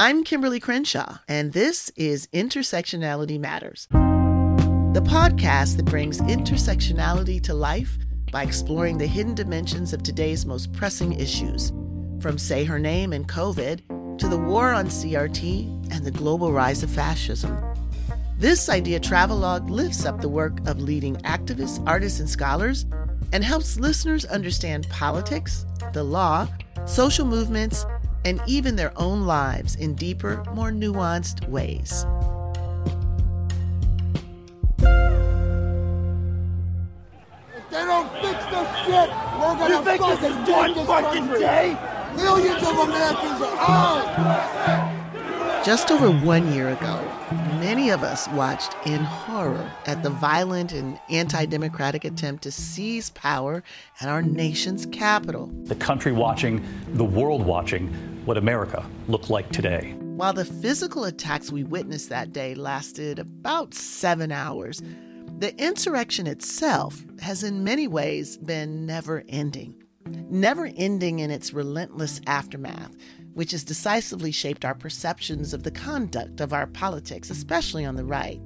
I'm Kimberlé Crenshaw, and this is Intersectionality Matters, the podcast that brings intersectionality to life by exploring the hidden dimensions of today's most pressing issues, from Say Her Name and COVID to the war on CRT and the global rise of fascism. This idea travelogue lifts up the work of leading activists, artists, and scholars and helps listeners understand politics, the law, social movements, and even their own lives in deeper, more nuanced ways. If they don't fix this shit, we're gonna You think this is one this fucking country. day? Millions of Americans are out. Just over one year ago, many of us watched in horror at the violent and anti democratic attempt to seize power at our nation's capital. the country watching, the world watching what America looked like today. While the physical attacks we witnessed that day lasted about seven hours, the insurrection itself has in many ways been never ending. Never ending in its relentless aftermath, which has decisively shaped our perceptions of the conduct of our politics, especially on the right.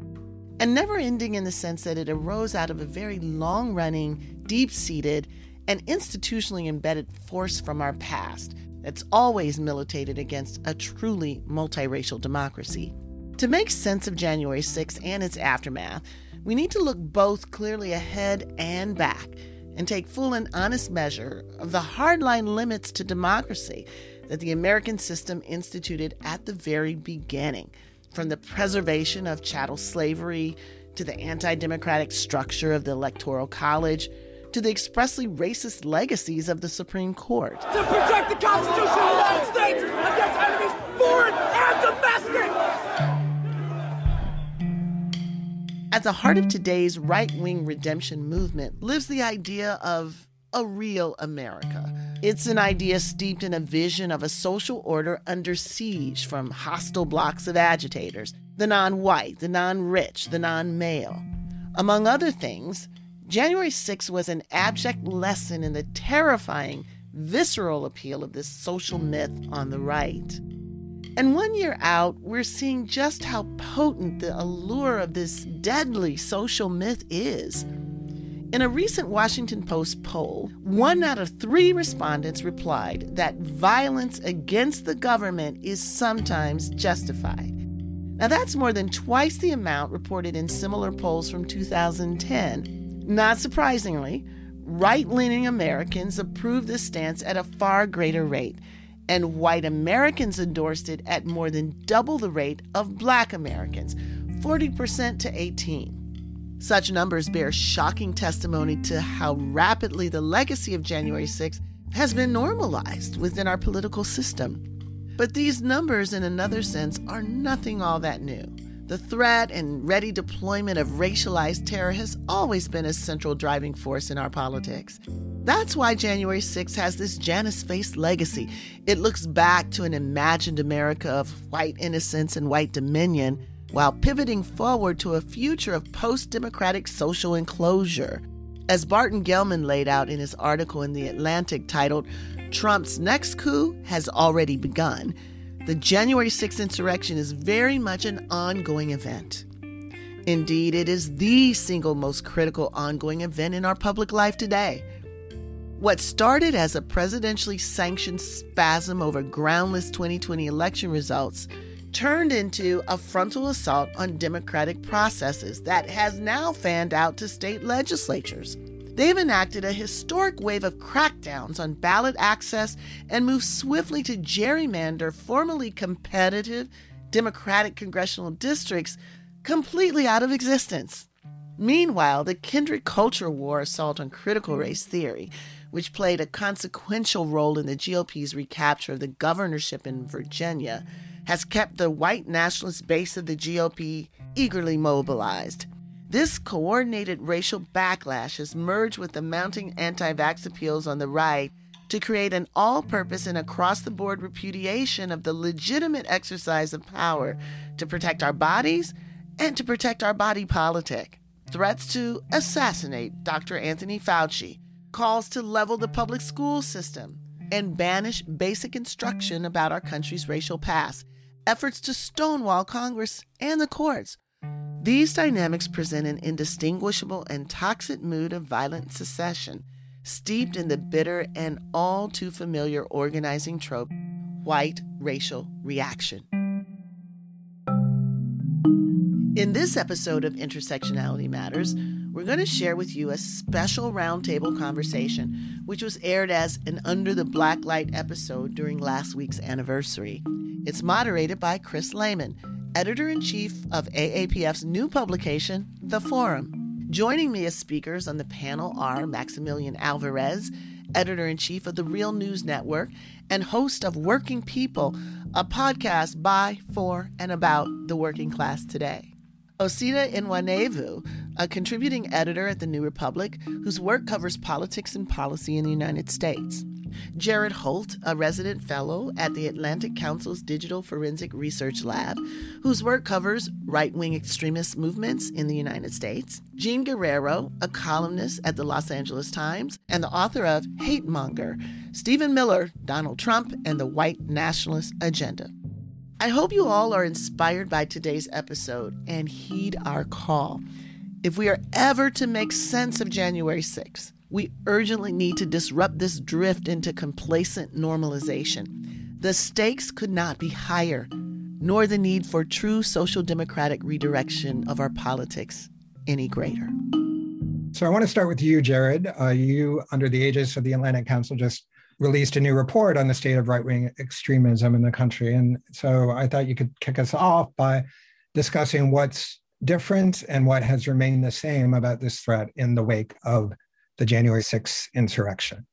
And never ending in the sense that it arose out of a very long running, deep seated, and institutionally embedded force from our past that's always militated against a truly multiracial democracy. To make sense of January 6th and its aftermath, we need to look both clearly ahead and back and take full and honest measure of the hardline limits to democracy that the American system instituted at the very beginning, from the preservation of chattel slavery to the anti democratic structure of the Electoral College to the expressly racist legacies of the Supreme Court. To protect the Constitution of the United States against enemies, foreign and domestic! At the heart of today's right wing redemption movement lives the idea of a real America. It's an idea steeped in a vision of a social order under siege from hostile blocks of agitators the non white, the non rich, the non male. Among other things, January 6th was an abject lesson in the terrifying, visceral appeal of this social myth on the right. And one year out, we're seeing just how potent the allure of this deadly social myth is. In a recent Washington Post poll, one out of three respondents replied that violence against the government is sometimes justified. Now, that's more than twice the amount reported in similar polls from 2010. Not surprisingly, right leaning Americans approved this stance at a far greater rate, and white Americans endorsed it at more than double the rate of black Americans 40% to 18. Such numbers bear shocking testimony to how rapidly the legacy of January 6th has been normalized within our political system. But these numbers, in another sense, are nothing all that new. The threat and ready deployment of racialized terror has always been a central driving force in our politics. That's why January 6th has this Janus faced legacy. It looks back to an imagined America of white innocence and white dominion while pivoting forward to a future of post democratic social enclosure. As Barton Gellman laid out in his article in The Atlantic titled, Trump's next coup has already begun, the January 6th insurrection is very much an ongoing event. Indeed, it is the single most critical ongoing event in our public life today. What started as a presidentially sanctioned spasm over groundless 2020 election results turned into a frontal assault on democratic processes that has now fanned out to state legislatures. They've enacted a historic wave of crackdowns on ballot access and moved swiftly to gerrymander formerly competitive Democratic congressional districts completely out of existence. Meanwhile, the kindred culture war assault on critical race theory, which played a consequential role in the GOP's recapture of the governorship in Virginia, has kept the white nationalist base of the GOP eagerly mobilized. This coordinated racial backlash has merged with the mounting anti vax appeals on the right to create an all purpose and across the board repudiation of the legitimate exercise of power to protect our bodies and to protect our body politic. Threats to assassinate Dr. Anthony Fauci, calls to level the public school system, and banish basic instruction about our country's racial past, efforts to stonewall Congress and the courts. These dynamics present an indistinguishable and toxic mood of violent secession, steeped in the bitter and all too familiar organizing trope white racial reaction. In this episode of Intersectionality Matters, we're going to share with you a special roundtable conversation, which was aired as an Under the Blacklight episode during last week's anniversary. It's moderated by Chris Lehmann, editor in chief of AAPF's new publication, The Forum. Joining me as speakers on the panel are Maximilian Alvarez, editor in chief of the Real News Network and host of Working People, a podcast by, for, and about the working class today. Osita Nwanevu, a contributing editor at The New Republic, whose work covers politics and policy in the United States. Jared Holt, a resident fellow at the Atlantic Council's Digital Forensic Research Lab, whose work covers right wing extremist movements in the United States. Jean Guerrero, a columnist at the Los Angeles Times and the author of Hatemonger, Stephen Miller, Donald Trump, and the White Nationalist Agenda. I hope you all are inspired by today's episode and heed our call. If we are ever to make sense of January 6th, we urgently need to disrupt this drift into complacent normalization. The stakes could not be higher, nor the need for true social democratic redirection of our politics any greater. So I want to start with you, Jared. Uh, you, under the aegis of the Atlantic Council, just released a new report on the state of right wing extremism in the country. And so I thought you could kick us off by discussing what's different and what has remained the same about this threat in the wake of the January 6th insurrection.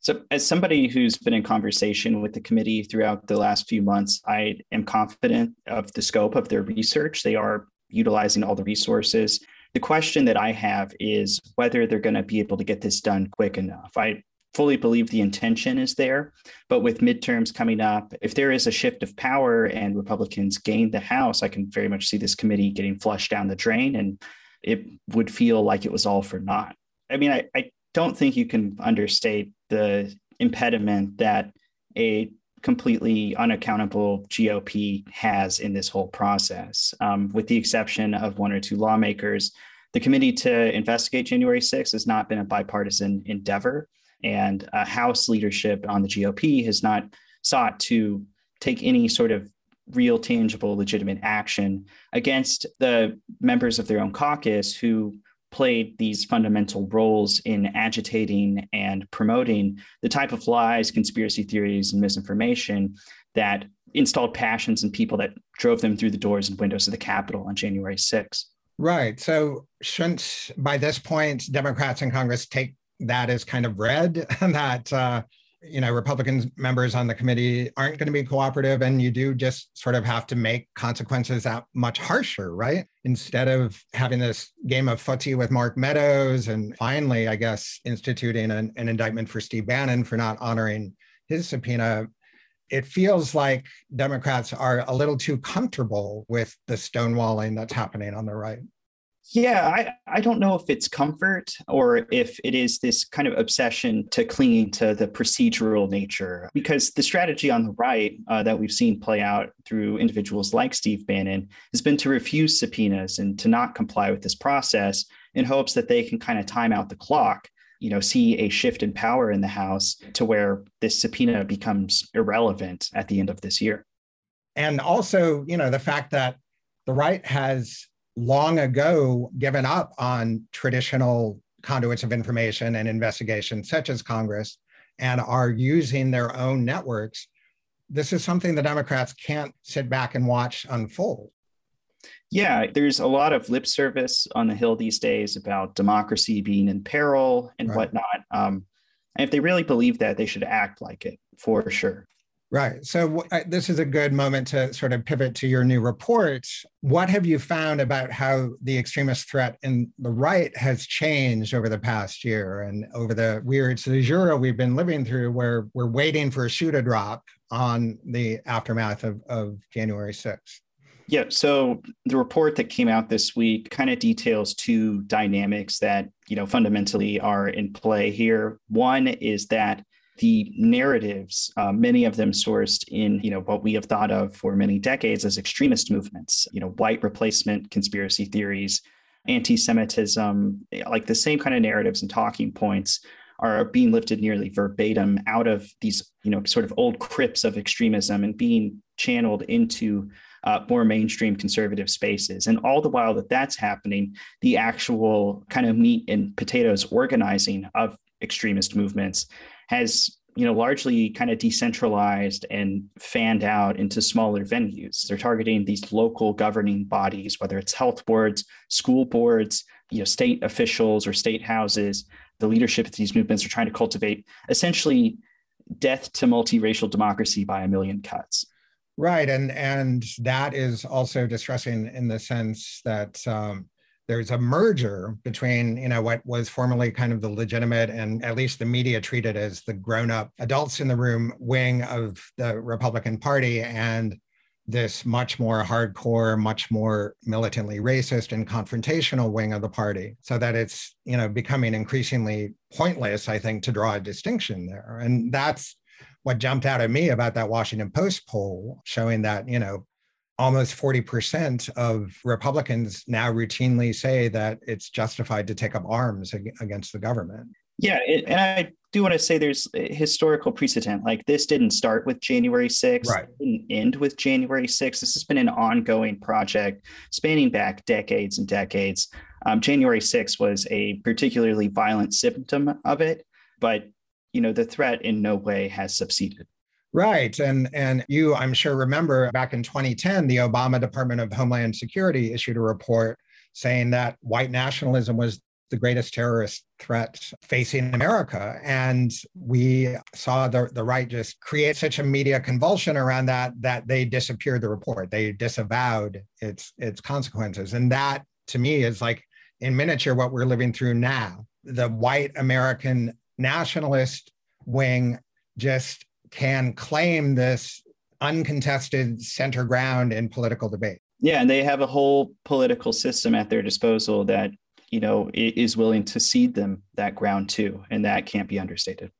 So, as somebody who's been in conversation with the committee throughout the last few months, I am confident of the scope of their research. They are utilizing all the resources. The question that I have is whether they're going to be able to get this done quick enough. I fully believe the intention is there. But with midterms coming up, if there is a shift of power and Republicans gain the House, I can very much see this committee getting flushed down the drain and it would feel like it was all for naught. I mean, I, I don't think you can understate the impediment that a completely unaccountable GOP has in this whole process. Um, with the exception of one or two lawmakers, the committee to investigate January 6th has not been a bipartisan endeavor and House leadership on the GOP has not sought to take any sort of real, tangible, legitimate action against the members of their own caucus who played these fundamental roles in agitating and promoting the type of lies, conspiracy theories, and misinformation that installed passions in people that drove them through the doors and windows of the Capitol on January 6th. Right. So, shouldn't by this point Democrats in Congress take that as kind of read that uh, you know Republican members on the committee aren't going to be cooperative, and you do just sort of have to make consequences that much harsher, right? Instead of having this game of footsie with Mark Meadows, and finally, I guess, instituting an, an indictment for Steve Bannon for not honoring his subpoena. It feels like Democrats are a little too comfortable with the stonewalling that's happening on the right. Yeah, I, I don't know if it's comfort or if it is this kind of obsession to clinging to the procedural nature. Because the strategy on the right uh, that we've seen play out through individuals like Steve Bannon has been to refuse subpoenas and to not comply with this process in hopes that they can kind of time out the clock, you know, see a shift in power in the House to where this subpoena becomes irrelevant at the end of this year. And also, you know, the fact that the right has long ago given up on traditional conduits of information and investigation, such as Congress, and are using their own networks. This is something the Democrats can't sit back and watch unfold. Yeah, there's a lot of lip service on the Hill these days about democracy being in peril and right. whatnot. Um, and if they really believe that, they should act like it for sure. Right. So this is a good moment to sort of pivot to your new report. What have you found about how the extremist threat in the right has changed over the past year and over the weird caesura we've been living through where we're waiting for a shoe to drop on the aftermath of, of January 6th? Yeah, so the report that came out this week kind of details two dynamics that, you know, fundamentally are in play here. One is that the narratives, uh, many of them sourced in you know what we have thought of for many decades as extremist movements, you know, white replacement conspiracy theories, anti-Semitism, like the same kind of narratives and talking points are being lifted nearly verbatim out of these you know sort of old crypts of extremism and being channeled into uh, more mainstream conservative spaces. And all the while that that's happening, the actual kind of meat and potatoes organizing of extremist movements has you know largely kind of decentralized and fanned out into smaller venues. They're targeting these local governing bodies whether it's health boards school boards you know state officials or state houses. The leadership of these movements are trying to cultivate essentially death to multiracial democracy by a million cuts. Right. And and that is also distressing in the sense that um, there's a merger between you know what was formerly kind of the legitimate and at least the media treated as the grown-up adults in the room wing of the republican party and this much more hardcore much more militantly racist and confrontational wing of the party. So that it's you know becoming increasingly pointless i think to draw a distinction there. And that's what jumped out at me about that washington post poll showing that you know almost 40% of Republicans now routinely say that it's justified to take up arms against the government. Yeah, and I do want to say there's historical precedent. Like this didn't start with January 6th, right. didn't end with January 6th. This has been an ongoing project spanning back decades and decades. Um, January 6th was a particularly violent symptom of it, but you know the threat in no way has subsided. Right. And and you, I'm sure, remember back in 2010, the Obama Department of Homeland Security issued a report saying that white nationalism was the greatest terrorist threat facing America. And we saw the, the right just create such a media convulsion around that that they disappeared the report. They disavowed its its consequences. And that to me is like in miniature what we're living through now. The white American nationalist wing just can claim this uncontested center ground in political debate. Yeah, and they have a whole political system at their disposal that you know is willing to cede them that ground too, and that can't be understated.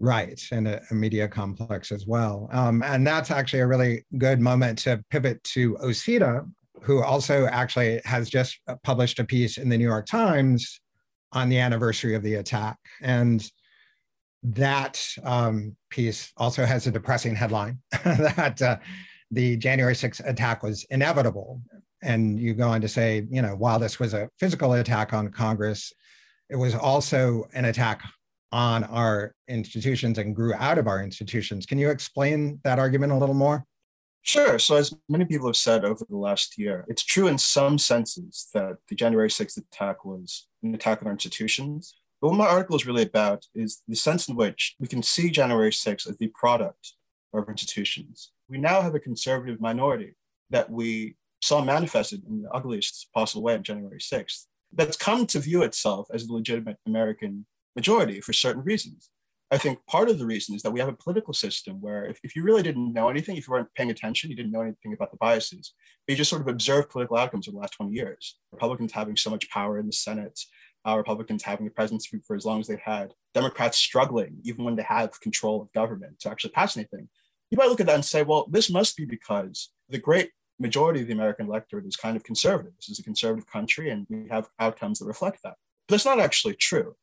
Right, and a, a media complex as well. Um, and that's actually a really good moment to pivot to Osita, who also actually has just published a piece in the New York Times on the anniversary of the attack. And that um, piece also has a depressing headline that uh, the January 6th attack was inevitable. And you go on to say, you know, while this was a physical attack on Congress, it was also an attack on our institutions and grew out of our institutions. Can you explain that argument a little more? Sure. So, as many people have said over the last year, it's true in some senses that the January 6th attack was an attack on our institutions. But what my article is really about is the sense in which we can see January 6th as the product of institutions. We now have a conservative minority that we saw manifested in the ugliest possible way on January 6th that's come to view itself as the legitimate American majority for certain reasons. I think part of the reason is that we have a political system where if, if you really didn't know anything, if you weren't paying attention, you didn't know anything about the biases, but you just sort of observed political outcomes over the last 20 years. Republicans having so much power in the Senate, uh, Republicans having the presidency for as long as they've had, Democrats struggling, even when they have control of government, to actually pass anything. You might look at that and say, well, this must be because the great majority of the American electorate is kind of conservative. This is a conservative country, and we have outcomes that reflect that. But that's not actually true.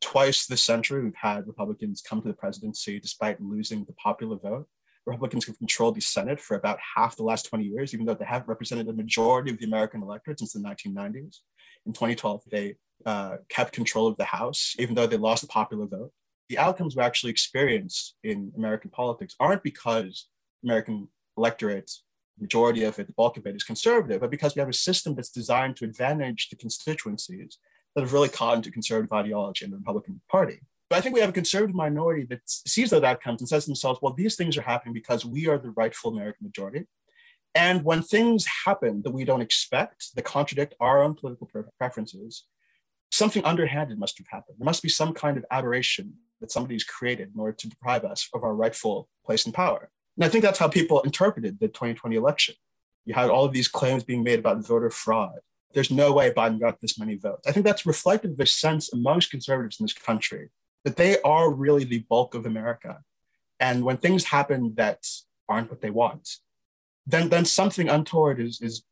Twice this century, we've had Republicans come to the presidency despite losing the popular vote. Republicans have controlled the Senate for about half the last 20 years, even though they have represented the majority of the American electorate since the 1990s. In 2012, they uh, kept control of the House, even though they lost the popular vote. The outcomes we actually experience in American politics aren't because American electorate, majority of it, the bulk of it is conservative, but because we have a system that's designed to advantage the constituencies that have really caught into conservative ideology in the Republican Party. But I think we have a conservative minority that sees those outcomes and says to themselves, well, these things are happening because we are the rightful American majority. And when things happen that we don't expect, that contradict our own political preferences, something underhanded must have happened. There must be some kind of aberration that somebody's created in order to deprive us of our rightful place in power. And I think that's how people interpreted the 2020 election. You had all of these claims being made about voter fraud. There's no way Biden got this many votes. I think that's reflective of a sense amongst conservatives in this country that they are really the bulk of America. And when things happen that aren't what they want, then, then something untoward is, is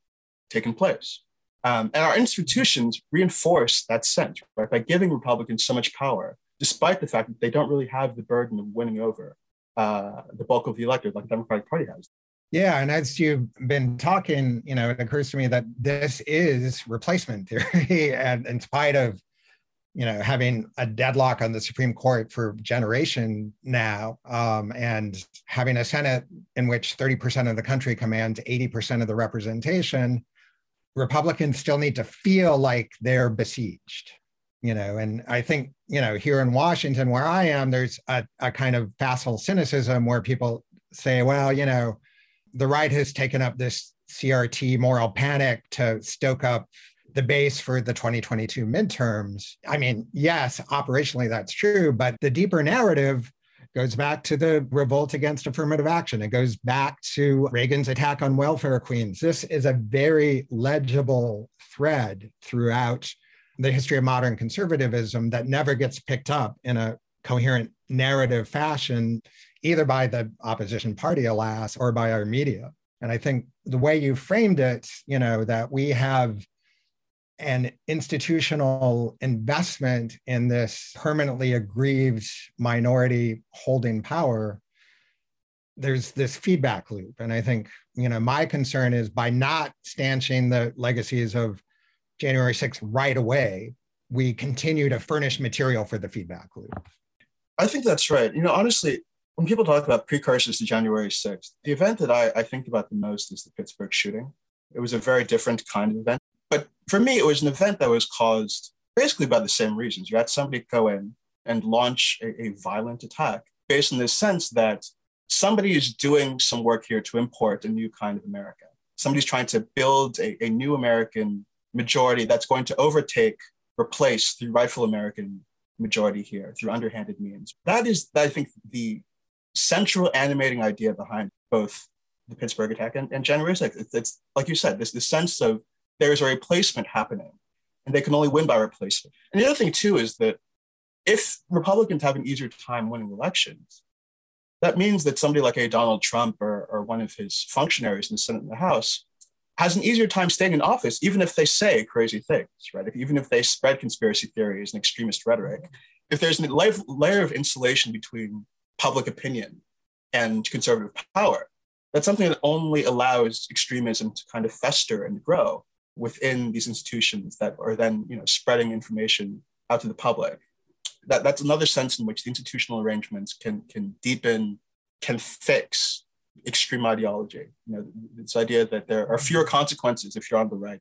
taking place. Um, and our institutions reinforce that sense right, by giving Republicans so much power, despite the fact that they don't really have the burden of winning over uh, the bulk of the electorate like the Democratic Party has. Yeah, and as you've been talking, you know, it occurs to me that this is replacement theory, and in spite of, you know, having a deadlock on the Supreme Court for generation now, um, and having a Senate in which 30% of the country commands 80% of the representation, Republicans still need to feel like they're besieged, you know. And I think, you know, here in Washington, where I am, there's a, a kind of facile cynicism where people say, well, you know, the right has taken up this CRT moral panic to stoke up the base for the 2022 midterms. I mean, yes, operationally that's true, but the deeper narrative goes back to the revolt against affirmative action. It goes back to Reagan's attack on welfare queens. This is a very legible thread throughout the history of modern conservatism that never gets picked up in a coherent narrative fashion either by the opposition party, alas, or by our media. And I think the way you framed it, you know, that we have an institutional investment in this permanently aggrieved minority holding power, there's this feedback loop. And I think, you know, my concern is by not stanching the legacies of January 6th right away, we continue to furnish material for the feedback loop. I think that's right. You know, honestly, when people talk about precursors to January 6th, the event that I, I think about the most is the Pittsburgh shooting. It was a very different kind of event. But for me, it was an event that was caused basically by the same reasons. You had somebody go in and launch a, a violent attack based on the sense that somebody is doing some work here to import a new kind of America. Somebody's trying to build a, a new American majority that's going to overtake, replace the rightful American majority here through underhanded means. That is, I think, the central animating idea behind both the Pittsburgh attack and, and January 6th. It's, it's, like you said, this the sense of there is a replacement happening, and they can only win by replacement. And the other thing too is that if Republicans have an easier time winning elections, that means that somebody like a Donald Trump or, or one of his functionaries in the Senate and the House has an easier time staying in office, even if they say crazy things, right? If, even if they spread conspiracy theories and extremist rhetoric, if there's a layer of insulation between public opinion and conservative power. That's something that only allows extremism to kind of fester and grow within these institutions that are then you know spreading information out to the public. That, that's another sense in which the institutional arrangements can can deepen, can fix extreme ideology. You know, this idea that there are fewer consequences if you're on the right.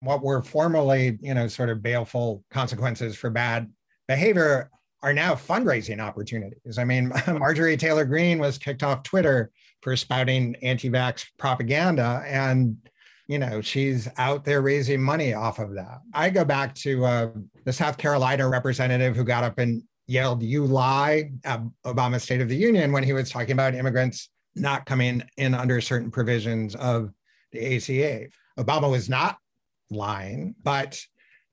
What were formerly, you know, sort of baleful consequences for bad behavior are now fundraising opportunities. I mean, Marjorie Taylor Greene was kicked off Twitter for spouting anti-vax propaganda, and you know she's out there raising money off of that. I go back to uh, the South Carolina representative who got up and yelled "You lie" Obama's State of the Union when he was talking about immigrants not coming in under certain provisions of the ACA. Obama was not lying, but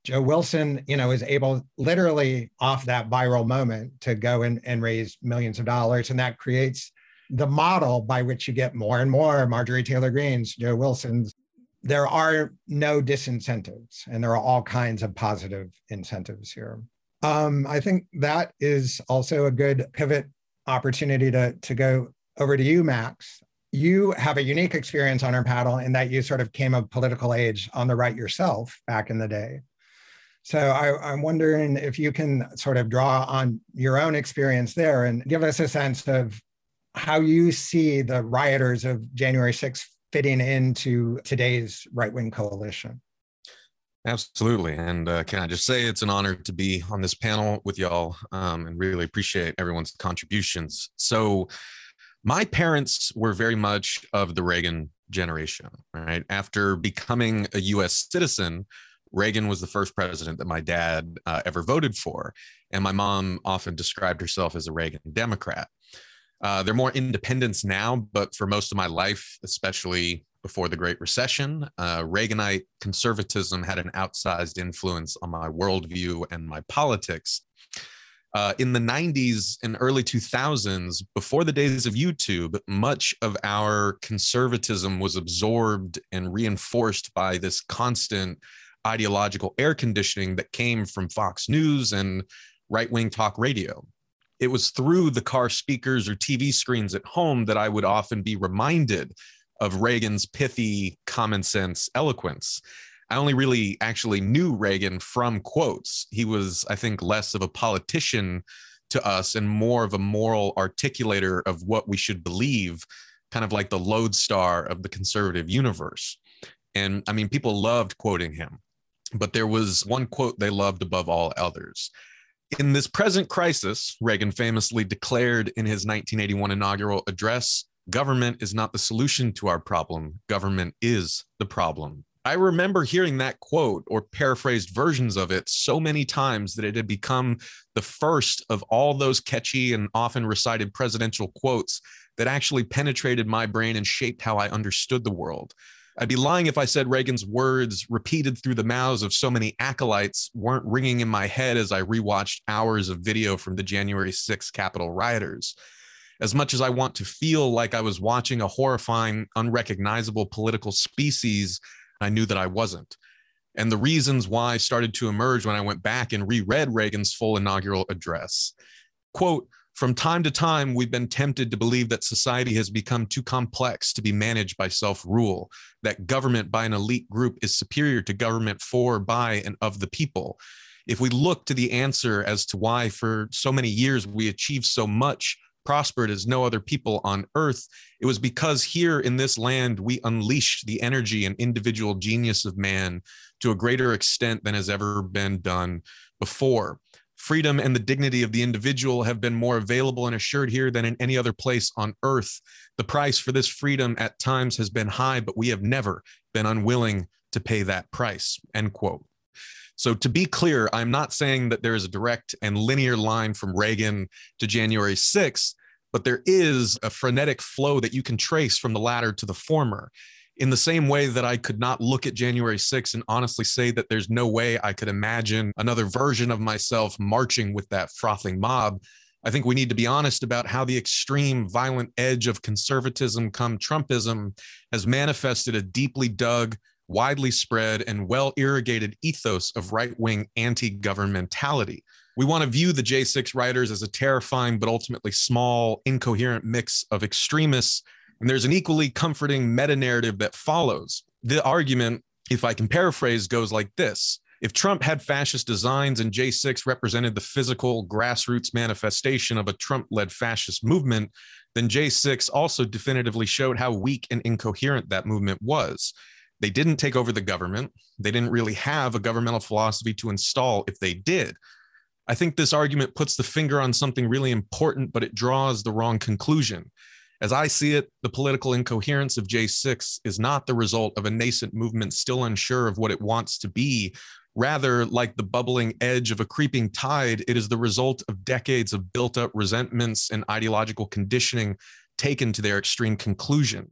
Joe Wilson, you know, is able literally off that viral moment to go and, and raise millions of dollars. And that creates the model by which you get more and more Marjorie Taylor Greenes, Joe Wilson's. There are no disincentives, and there are all kinds of positive incentives here. Um, I think that is also a good pivot opportunity to, to go over to you, Max. You have a unique experience on our paddle in that you sort of came of political age on the right yourself back in the day. So I, am wondering if you can sort of draw on your own experience there and give us a sense of how you see the rioters of January 6th fitting into today's right wing coalition. Absolutely. And uh, can I just say it's an honor to be on this panel with y'all um, and really appreciate everyone's contributions. So, my parents were very much of the Reagan generation, right? After becoming a US citizen, Reagan was the first president that my dad uh, ever voted for. And my mom often described herself as a Reagan Democrat. Uh, they're more independents now, but for most of my life, especially before the Great Recession, uh, Reaganite conservatism had an outsized influence on my worldview and my politics. Uh, in the 90s and early 2000s, before the days of YouTube, much of our conservatism was absorbed and reinforced by this constant ideological air conditioning that came from Fox News and right wing talk radio. It was through the car speakers or TV screens at home that I would often be reminded of Reagan's pithy common sense eloquence. I only really actually knew Reagan from quotes. He was, I think, less of a politician to us and more of a moral articulator of what we should believe, kind of like the lodestar of the conservative universe. And I mean, people loved quoting him, but there was one quote they loved above all others. In this present crisis, Reagan famously declared in his 1981 inaugural address government is not the solution to our problem, government is the problem. I remember hearing that quote or paraphrased versions of it so many times that it had become the first of all those catchy and often recited presidential quotes that actually penetrated my brain and shaped how I understood the world. I'd be lying if I said Reagan's words, repeated through the mouths of so many acolytes, weren't ringing in my head as I rewatched hours of video from the January 6 Capitol rioters. As much as I want to feel like I was watching a horrifying, unrecognizable political species I knew that I wasn't. And the reasons why started to emerge when I went back and reread Reagan's full inaugural address. Quote, from time to time, we've been tempted to believe that society has become too complex to be managed by self rule, that government by an elite group is superior to government for, by, and of the people. If we look to the answer as to why for so many years we achieved so much prospered as no other people on earth, it was because here in this land we unleashed the energy and individual genius of man to a greater extent than has ever been done before. Freedom and the dignity of the individual have been more available and assured here than in any other place on earth. The price for this freedom at times has been high, but we have never been unwilling to pay that price. End quote. So, to be clear, I'm not saying that there is a direct and linear line from Reagan to January 6th, but there is a frenetic flow that you can trace from the latter to the former. In the same way that I could not look at January 6th and honestly say that there's no way I could imagine another version of myself marching with that frothing mob, I think we need to be honest about how the extreme violent edge of conservatism come Trumpism has manifested a deeply dug, widely spread and well irrigated ethos of right wing anti governmentality. We want to view the J6 rioters as a terrifying but ultimately small, incoherent mix of extremists. And there's an equally comforting meta narrative that follows. The argument, if I can paraphrase, goes like this If Trump had fascist designs and J6 represented the physical grassroots manifestation of a Trump led fascist movement, then J6 also definitively showed how weak and incoherent that movement was. They didn't take over the government. They didn't really have a governmental philosophy to install if they did. I think this argument puts the finger on something really important, but it draws the wrong conclusion. As I see it, the political incoherence of J6 is not the result of a nascent movement still unsure of what it wants to be. Rather, like the bubbling edge of a creeping tide, it is the result of decades of built up resentments and ideological conditioning taken to their extreme conclusion.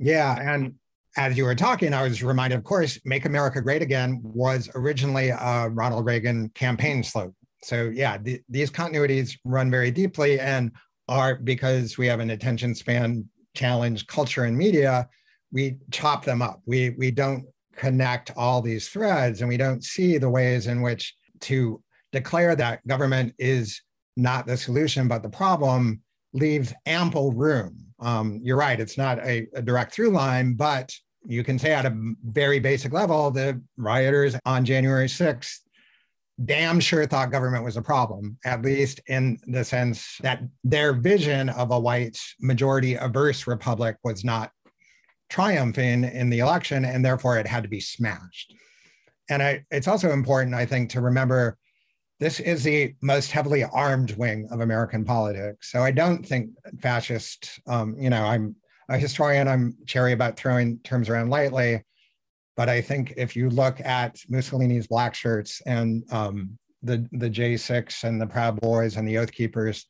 Yeah. And as you were talking, I was reminded, of course, Make America Great Again was originally a Ronald Reagan campaign slogan. So, yeah, th- these continuities run very deeply and are because we have an attention span challenge culture and media, we chop them up. We, we don't connect all these threads and we don't see the ways in which to declare that government is not the solution, but the problem leaves ample room. Um, you're right, it's not a, a direct through line, but you can say at a very basic level, the rioters on January 6th damn sure thought government was a problem, at least in the sense that their vision of a white majority averse republic was not triumphing in the election, and therefore it had to be smashed. And I, it's also important, I think, to remember this is the most heavily armed wing of American politics. So I don't think fascist, um, you know, I'm a historian, I'm cherry about throwing terms around lightly. But I think if you look at Mussolini's black shirts and um, the, the J6 and the Proud Boys and the Oath Keepers,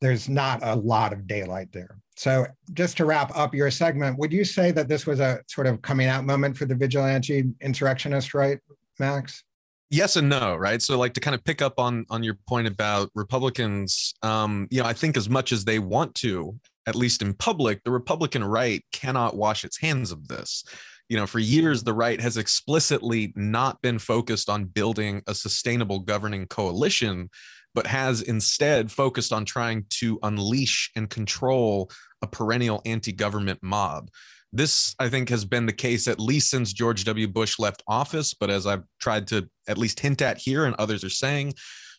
there's not a lot of daylight there. So, just to wrap up your segment, would you say that this was a sort of coming out moment for the vigilante insurrectionist right, Max? yes and no right so like to kind of pick up on on your point about republicans um you know i think as much as they want to at least in public the republican right cannot wash its hands of this you know for years the right has explicitly not been focused on building a sustainable governing coalition but has instead focused on trying to unleash and control a perennial anti-government mob this, I think, has been the case at least since George W. Bush left office. But as I've tried to at least hint at here, and others are saying,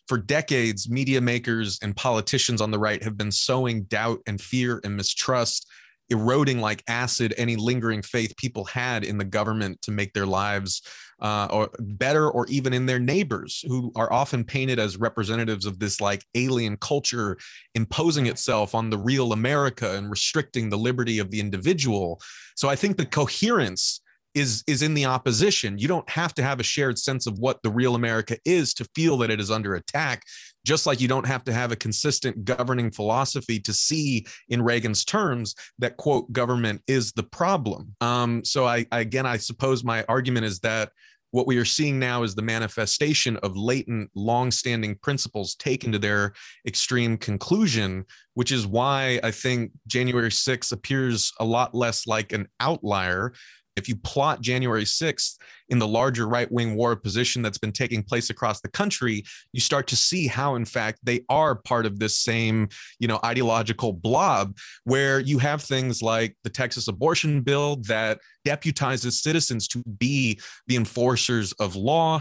for decades, media makers and politicians on the right have been sowing doubt and fear and mistrust eroding like acid any lingering faith people had in the government to make their lives uh, or better or even in their neighbors who are often painted as representatives of this like alien culture imposing itself on the real america and restricting the liberty of the individual. So i think the coherence is is in the opposition. You don't have to have a shared sense of what the real america is to feel that it is under attack just like you don't have to have a consistent governing philosophy to see in reagan's terms that quote government is the problem. Um, so I, again i suppose my argument is that what we are seeing now is the manifestation of latent, long-standing principles taken to their extreme conclusion, which is why I think January 6th appears a lot less like an outlier if you plot January 6th in the larger right wing war position that's been taking place across the country, you start to see how, in fact, they are part of this same, you know, ideological blob where you have things like the Texas abortion bill that deputizes citizens to be the enforcers of law.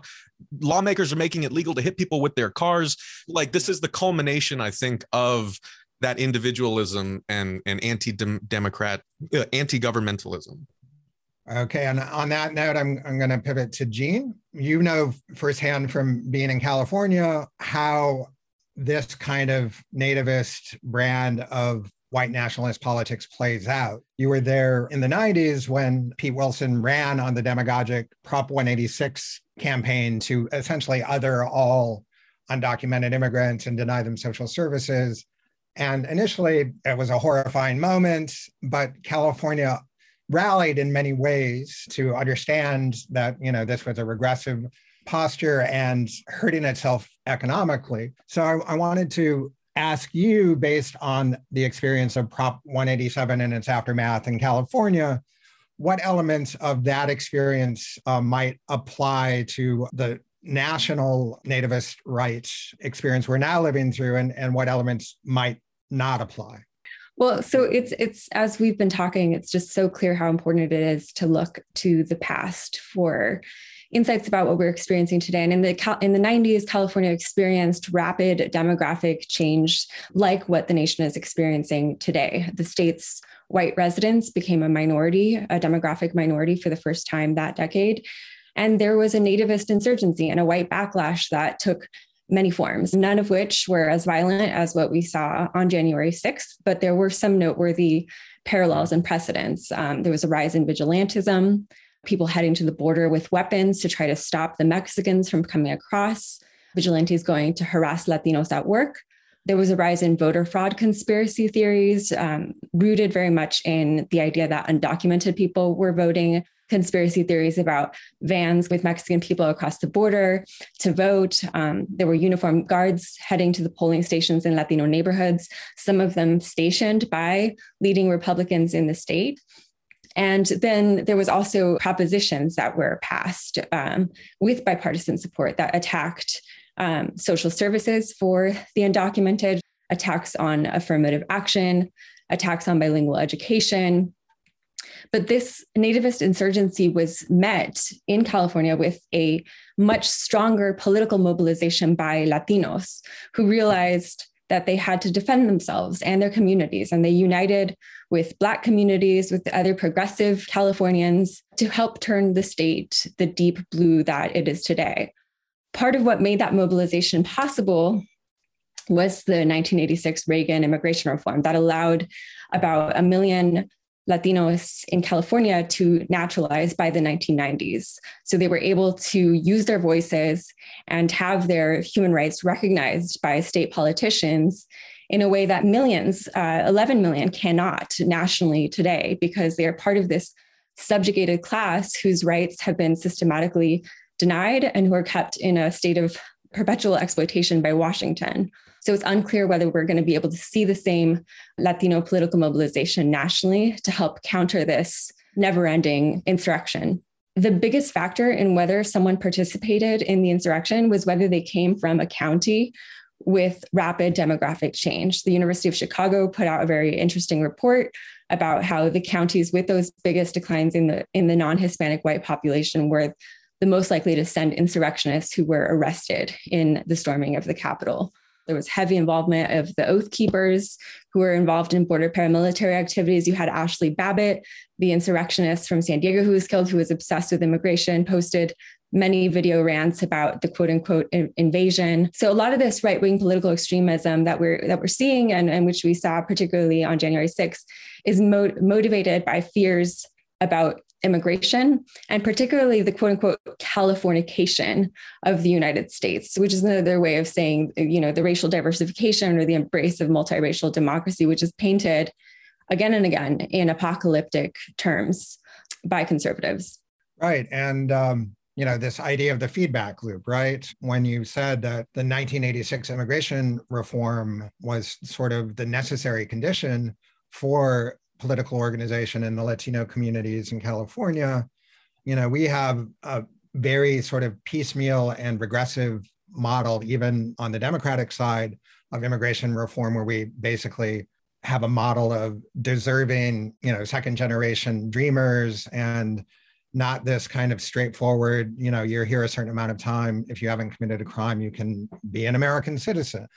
Lawmakers are making it legal to hit people with their cars. Like, this is the culmination, I think, of that individualism and, and anti-democrat, uh, anti-governmentalism. Okay, and on that note, I'm, I'm going to pivot to Jean. You know firsthand from being in California how this kind of nativist brand of white nationalist politics plays out. You were there in the 90s when Pete Wilson ran on the demagogic Prop 186 campaign to essentially other all undocumented immigrants and deny them social services. And initially, it was a horrifying moment, but California rallied in many ways to understand that you know this was a regressive posture and hurting itself economically. So I, I wanted to ask you, based on the experience of Prop 187 and its aftermath in California, what elements of that experience uh, might apply to the national nativist rights experience we're now living through, and, and what elements might not apply? Well, so it's it's as we've been talking, it's just so clear how important it is to look to the past for insights about what we're experiencing today. And in the in the 90s, California experienced rapid demographic change, like what the nation is experiencing today. The state's white residents became a minority, a demographic minority for the first time that decade. And there was a nativist insurgency and a white backlash that took many forms, none of which were as violent as what we saw on January 6th, but there were some noteworthy parallels and precedents. Um, there was a rise in vigilantism, people heading to the border with weapons to try to stop the Mexicans from coming across, vigilantes going to harass Latinos at work. There was a rise in voter fraud conspiracy theories, um, rooted very much in the idea that undocumented people were voting conspiracy theories about vans with Mexican people across the border to vote. Um, there were uniformed guards heading to the polling stations in Latino neighborhoods, some of them stationed by leading Republicans in the state. And then there was also propositions that were passed um, with bipartisan support that attacked um, social services for the undocumented, attacks on affirmative action, attacks on bilingual education, but this nativist insurgency was met in California with a much stronger political mobilization by Latinos who realized that they had to defend themselves and their communities. And they united with Black communities, with other progressive Californians to help turn the state the deep blue that it is today. Part of what made that mobilization possible was the 1986 Reagan immigration reform that allowed about a million Latinos in California to naturalize by the 1990s. So they were able to use their voices and have their human rights recognized by state politicians in a way that millions, uh, 11 million, cannot nationally today because they are part of this subjugated class whose rights have been systematically denied and who are kept in a state of perpetual exploitation by Washington. So it's unclear whether we're going to be able to see the same Latino political mobilization nationally to help counter this never ending insurrection. The biggest factor in whether someone participated in the insurrection was whether they came from a county with rapid demographic change. The University of Chicago put out a very interesting report about how the counties with those biggest declines in the in the non-Hispanic white population were the most likely to send insurrectionists who were arrested in the storming of the Capitol. There was heavy involvement of the Oath Keepers who were involved in border paramilitary activities. You had Ashli Babbitt, the insurrectionist from San Diego who was killed, who was obsessed with immigration, posted many video rants about the quote unquote invasion. So a lot of this right wing political extremism that we're that we're seeing and, and which we saw particularly on January 6th is mo- motivated by fears about immigration and particularly the quote unquote Californication of the United States, which is another way of saying, you know, the racial diversification or the embrace of multiracial democracy, which is painted again and again in apocalyptic terms by conservatives. Right. And, um, you know, this idea of the feedback loop, right? When you said that the 1986 immigration reform was sort of the necessary condition for political organization in the Latino communities in California, you know, we have a very sort of piecemeal and regressive model, even on the Democratic side of immigration reform, where we basically have a model of deserving, you know, second generation dreamers and not this kind of straightforward, you know, you're here a certain amount of time. If you haven't committed a crime, you can be an American citizen.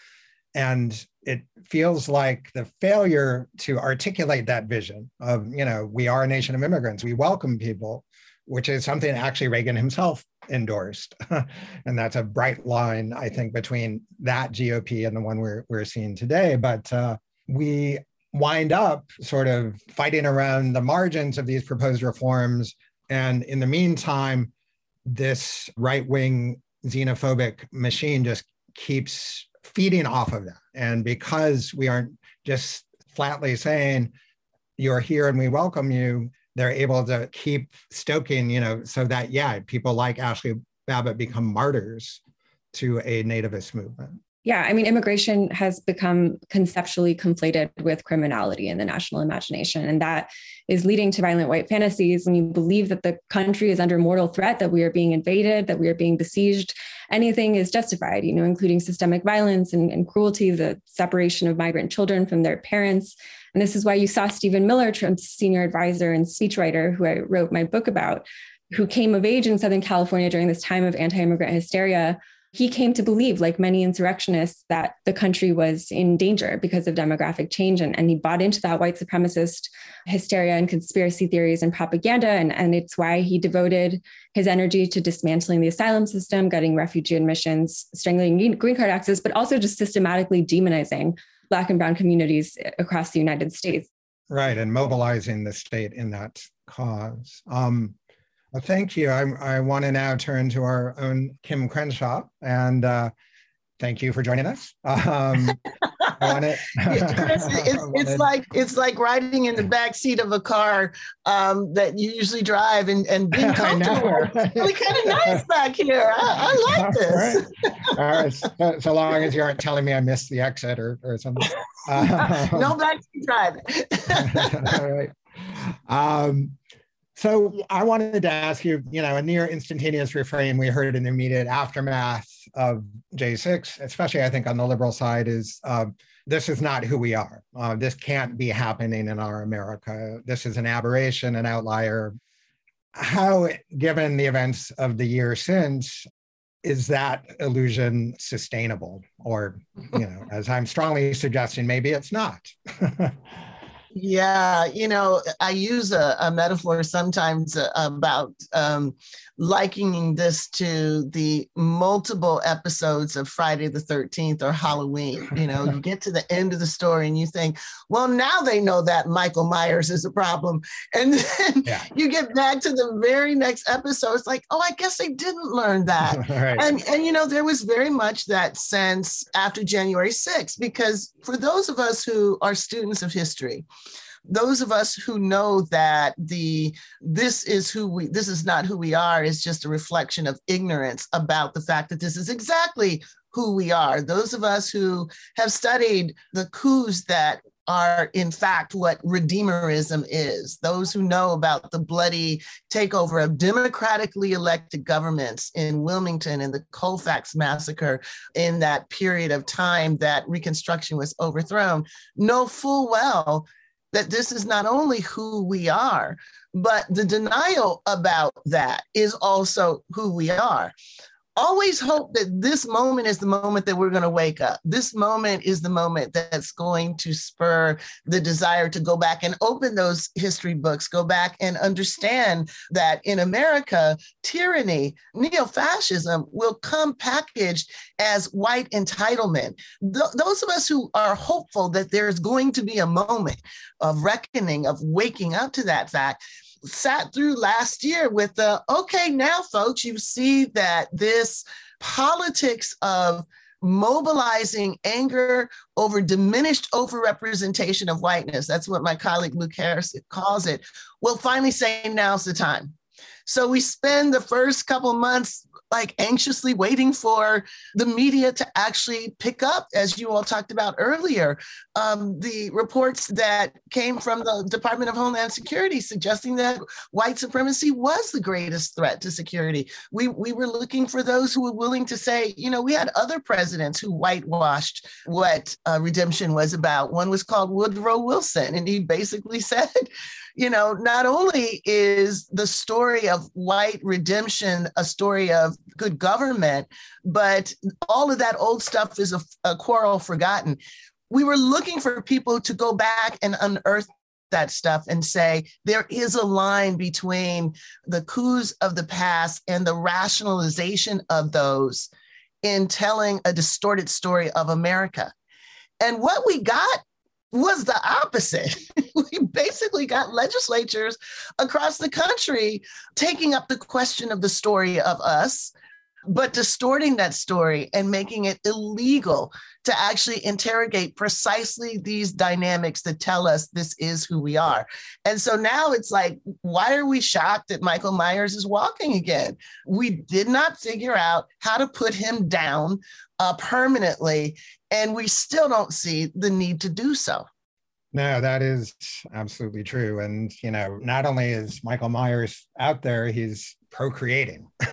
And it feels like the failure to articulate that vision of, you know, we are a nation of immigrants, we welcome people, which is something actually Reagan himself endorsed. and that's a bright line, I think, between that GOP and the one we're, we're seeing today. But uh, we wind up sort of fighting around the margins of these proposed reforms. And in the meantime, this right wing xenophobic machine just keeps feeding off of that. And because we aren't just flatly saying, you're here and we welcome you, they're able to keep stoking, you know, so that, yeah, people like Ashli Babbitt become martyrs to a nativist movement. Yeah, I mean, immigration has become conceptually conflated with criminality in the national imagination. And that is leading to violent white fantasies. When you believe that the country is under mortal threat, that we are being invaded, that we are being besieged, anything is justified, you know, including systemic violence and, and cruelty, the separation of migrant children from their parents. And this is why you saw Stephen Miller, Trump's senior advisor and speechwriter, who I wrote my book about, who came of age in Southern California during this time of anti immigrant hysteria he came to believe, like many insurrectionists, that the country was in danger because of demographic change. And, and he bought into that white supremacist hysteria and conspiracy theories and propaganda. And, and it's why he devoted his energy to dismantling the asylum system, gutting refugee admissions, strangling green card access, but also just systematically demonizing Black and Brown communities across the United States. Right. And mobilizing the state in that cause. Um, well, thank you. I, I want to now turn to our own Kim Crenshaw, and uh, thank you for joining us. Um, it. Chris, it's, it's like it's like riding in the back seat of a car um, that you usually drive and, and being comfortable. really kind of nice back here. I, I like this. All right. All right. So, so, long as you aren't telling me I missed the exit or, or something. Um, no backseat driving. all right. Um, so I wanted to ask you, you know, a near instantaneous refrain we heard in the immediate aftermath of J6, especially I think on the liberal side, is uh, this is not who we are. Uh, this can't be happening in our America. This is an aberration, an outlier. How, given the events of the year since, is that illusion sustainable? Or, you know, as I'm strongly suggesting, maybe it's not. Yeah, you know, I use a, a metaphor sometimes uh, about um, likening this to the multiple episodes of Friday the 13th or Halloween. You know, you get to the end of the story and you think, well, now they know that Michael Myers is a problem. And then yeah. you get back to the very next episode. It's like, oh, I guess they didn't learn that. right. And, and, you know, there was very much that sense after January 6th, because for those of us who are students of history, those of us who know that the this is who we this is not who we are is just a reflection of ignorance about the fact that this is exactly who we are. Those of us who have studied the coups that are in fact what redeemerism is. Those who know about the bloody takeover of democratically elected governments in Wilmington and the Colfax massacre in that period of time that Reconstruction was overthrown know full well that this is not only who we are, but the denial about that is also who we are always hope that this moment is the moment that we're going to wake up. This moment is the moment that's going to spur the desire to go back and open those history books, go back and understand that in America, tyranny, neo fascism will come packaged as white entitlement. Th- those of us who are hopeful that there's going to be a moment of reckoning, of waking up to that fact, sat through last year with the okay, now, folks, you see that this politics of mobilizing anger over diminished overrepresentation of whiteness, that's what my colleague Luke Harris calls it, will finally say now's the time. So we spend the first couple months like anxiously waiting for the media to actually pick up, as you all talked about earlier, um, the reports that came from the Department of Homeland Security suggesting that white supremacy was the greatest threat to security. We, we were looking for those who were willing to say, you know, we had other presidents who whitewashed what uh, redemption was about. One was called Woodrow Wilson, and he basically said, you know, not only is the story of white redemption a story of good government, but all of that old stuff is a, a quarrel forgotten. We were looking for people to go back and unearth that stuff and say there is a line between the coups of the past and the rationalization of those in telling a distorted story of America. And what we got was the opposite. we basically got legislatures across the country taking up the question of the story of us, but distorting that story and making it illegal to actually interrogate precisely these dynamics that tell us this is who we are. And so now it's like, why are we shocked that Michael Myers is walking again? We did not figure out how to put him down uh, permanently and we still don't see the need to do so. No, that is absolutely true. And, you know, not only is Michael Myers out there, he's procreating.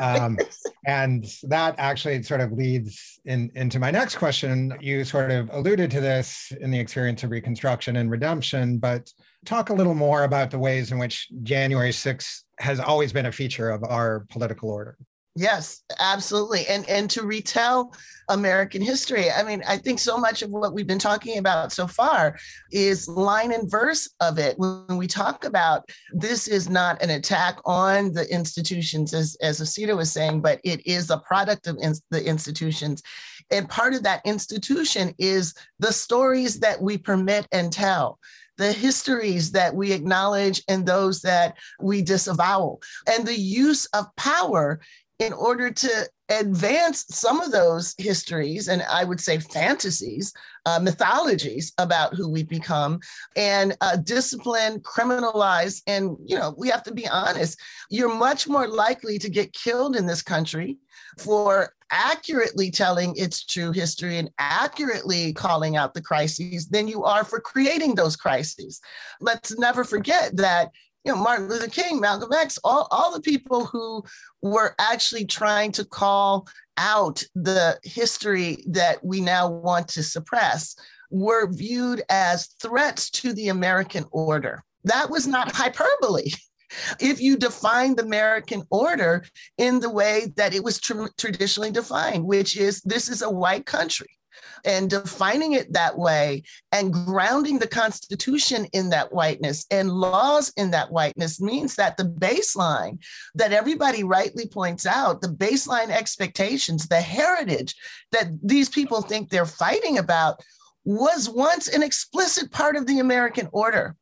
um, and that actually sort of leads in, into my next question. You sort of alluded to this in the experience of Reconstruction and Redemption, but talk a little more about the ways in which January 6th has always been a feature of our political order. Yes, absolutely. And and to retell American history. I mean, I think so much of what we've been talking about so far is line and verse of it. When we talk about this is not an attack on the institutions, as, as Osita was saying, but it is a product of in, the institutions. And part of that institution is the stories that we permit and tell the histories that we acknowledge and those that we disavow, and the use of power in order to advance some of those histories and I would say fantasies, uh, mythologies about who we become, and uh, discipline, criminalize. And, you know, we have to be honest, you're much more likely to get killed in this country for accurately telling its true history and accurately calling out the crises than you are for creating those crises. Let's never forget that you know, Martin Luther King, Malcolm X, all, all the people who were actually trying to call out the history that we now want to suppress were viewed as threats to the American order. That was not hyperbole. if you define the American order in the way that it was tr- traditionally defined, which is this is a white country and defining it that way and grounding the Constitution in that whiteness and laws in that whiteness means that the baseline that everybody rightly points out, the baseline expectations, the heritage that these people think they're fighting about was once an explicit part of the American order.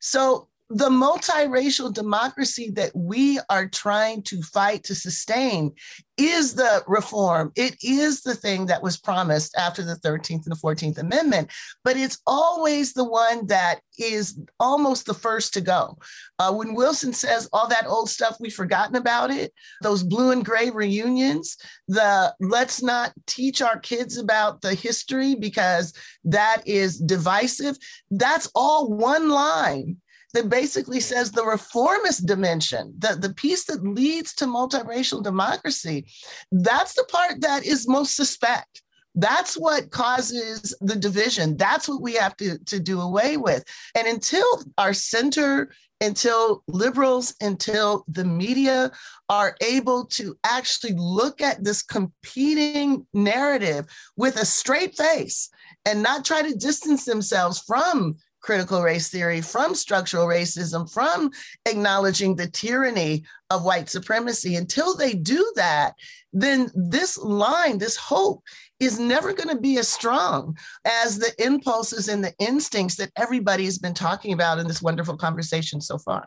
So the multiracial democracy that we are trying to fight to sustain is the reform. It is the thing that was promised after the 13th and the 14th Amendment, but it's always the one that is almost the first to go. Uh, when Wilson says all that old stuff, we've forgotten about it, those blue and gray reunions, the let's not teach our kids about the history because that is divisive, that's all one line that basically says the reformist dimension, the, the piece that leads to multiracial democracy, that's the part that is most suspect. That's what causes the division. That's what we have to, to do away with. And until our center, until liberals, until the media are able to actually look at this competing narrative with a straight face and not try to distance themselves from critical race theory, from structural racism, from acknowledging the tyranny of white supremacy. Until they do that, then this line, this hope, is never going to be as strong as the impulses and the instincts that everybody's been talking about in this wonderful conversation so far.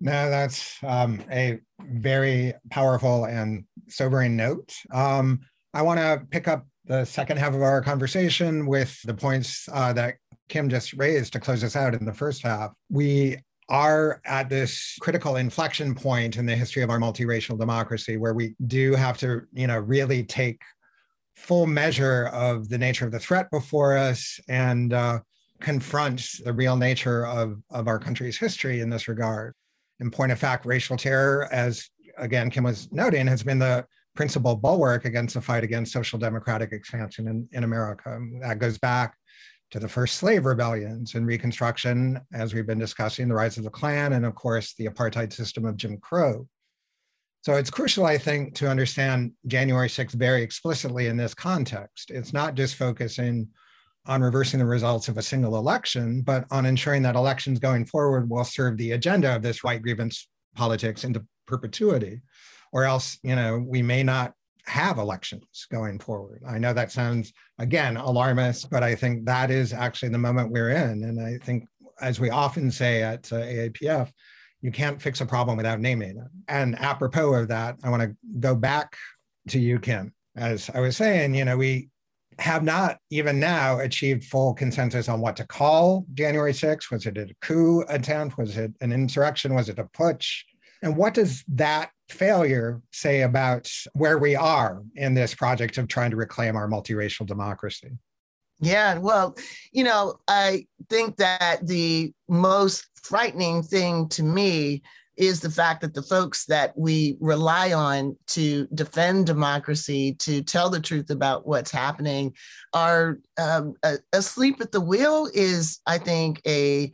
No, that's um, a very powerful and sobering note. Um, I want to pick up the second half of our conversation with the points uh, that Kim just raised to close us out in the first half, we are at this critical inflection point in the history of our multiracial democracy where we do have to, you know, really take full measure of the nature of the threat before us and uh, confront the real nature of, of our country's history in this regard. In point of fact, racial terror, as again Kim was noting, has been the principal bulwark against the fight against social democratic expansion in, in America. That goes back to the first slave rebellions and Reconstruction, as we've been discussing, the rise of the Klan, and of course, the apartheid system of Jim Crow. So it's crucial, I think, to understand January 6th very explicitly in this context. It's not just focusing on reversing the results of a single election, but on ensuring that elections going forward will serve the agenda of this white grievance politics into perpetuity, or else, you know, we may not have elections going forward. I know that sounds, again, alarmist, but I think that is actually the moment we're in. And I think, as we often say at uh, AAPF, you can't fix a problem without naming it. And apropos of that, I want to go back to you, Kim. As I was saying, you know, we have not even now achieved full consensus on what to call January 6th. Was it a coup attempt? Was it an insurrection? Was it a putsch? And what does that failure say about where we are in this project of trying to reclaim our multiracial democracy? Yeah, well, you know, I think that the most frightening thing to me is the fact that the folks that we rely on to defend democracy, to tell the truth about what's happening, are um, asleep at the wheel. Is I think a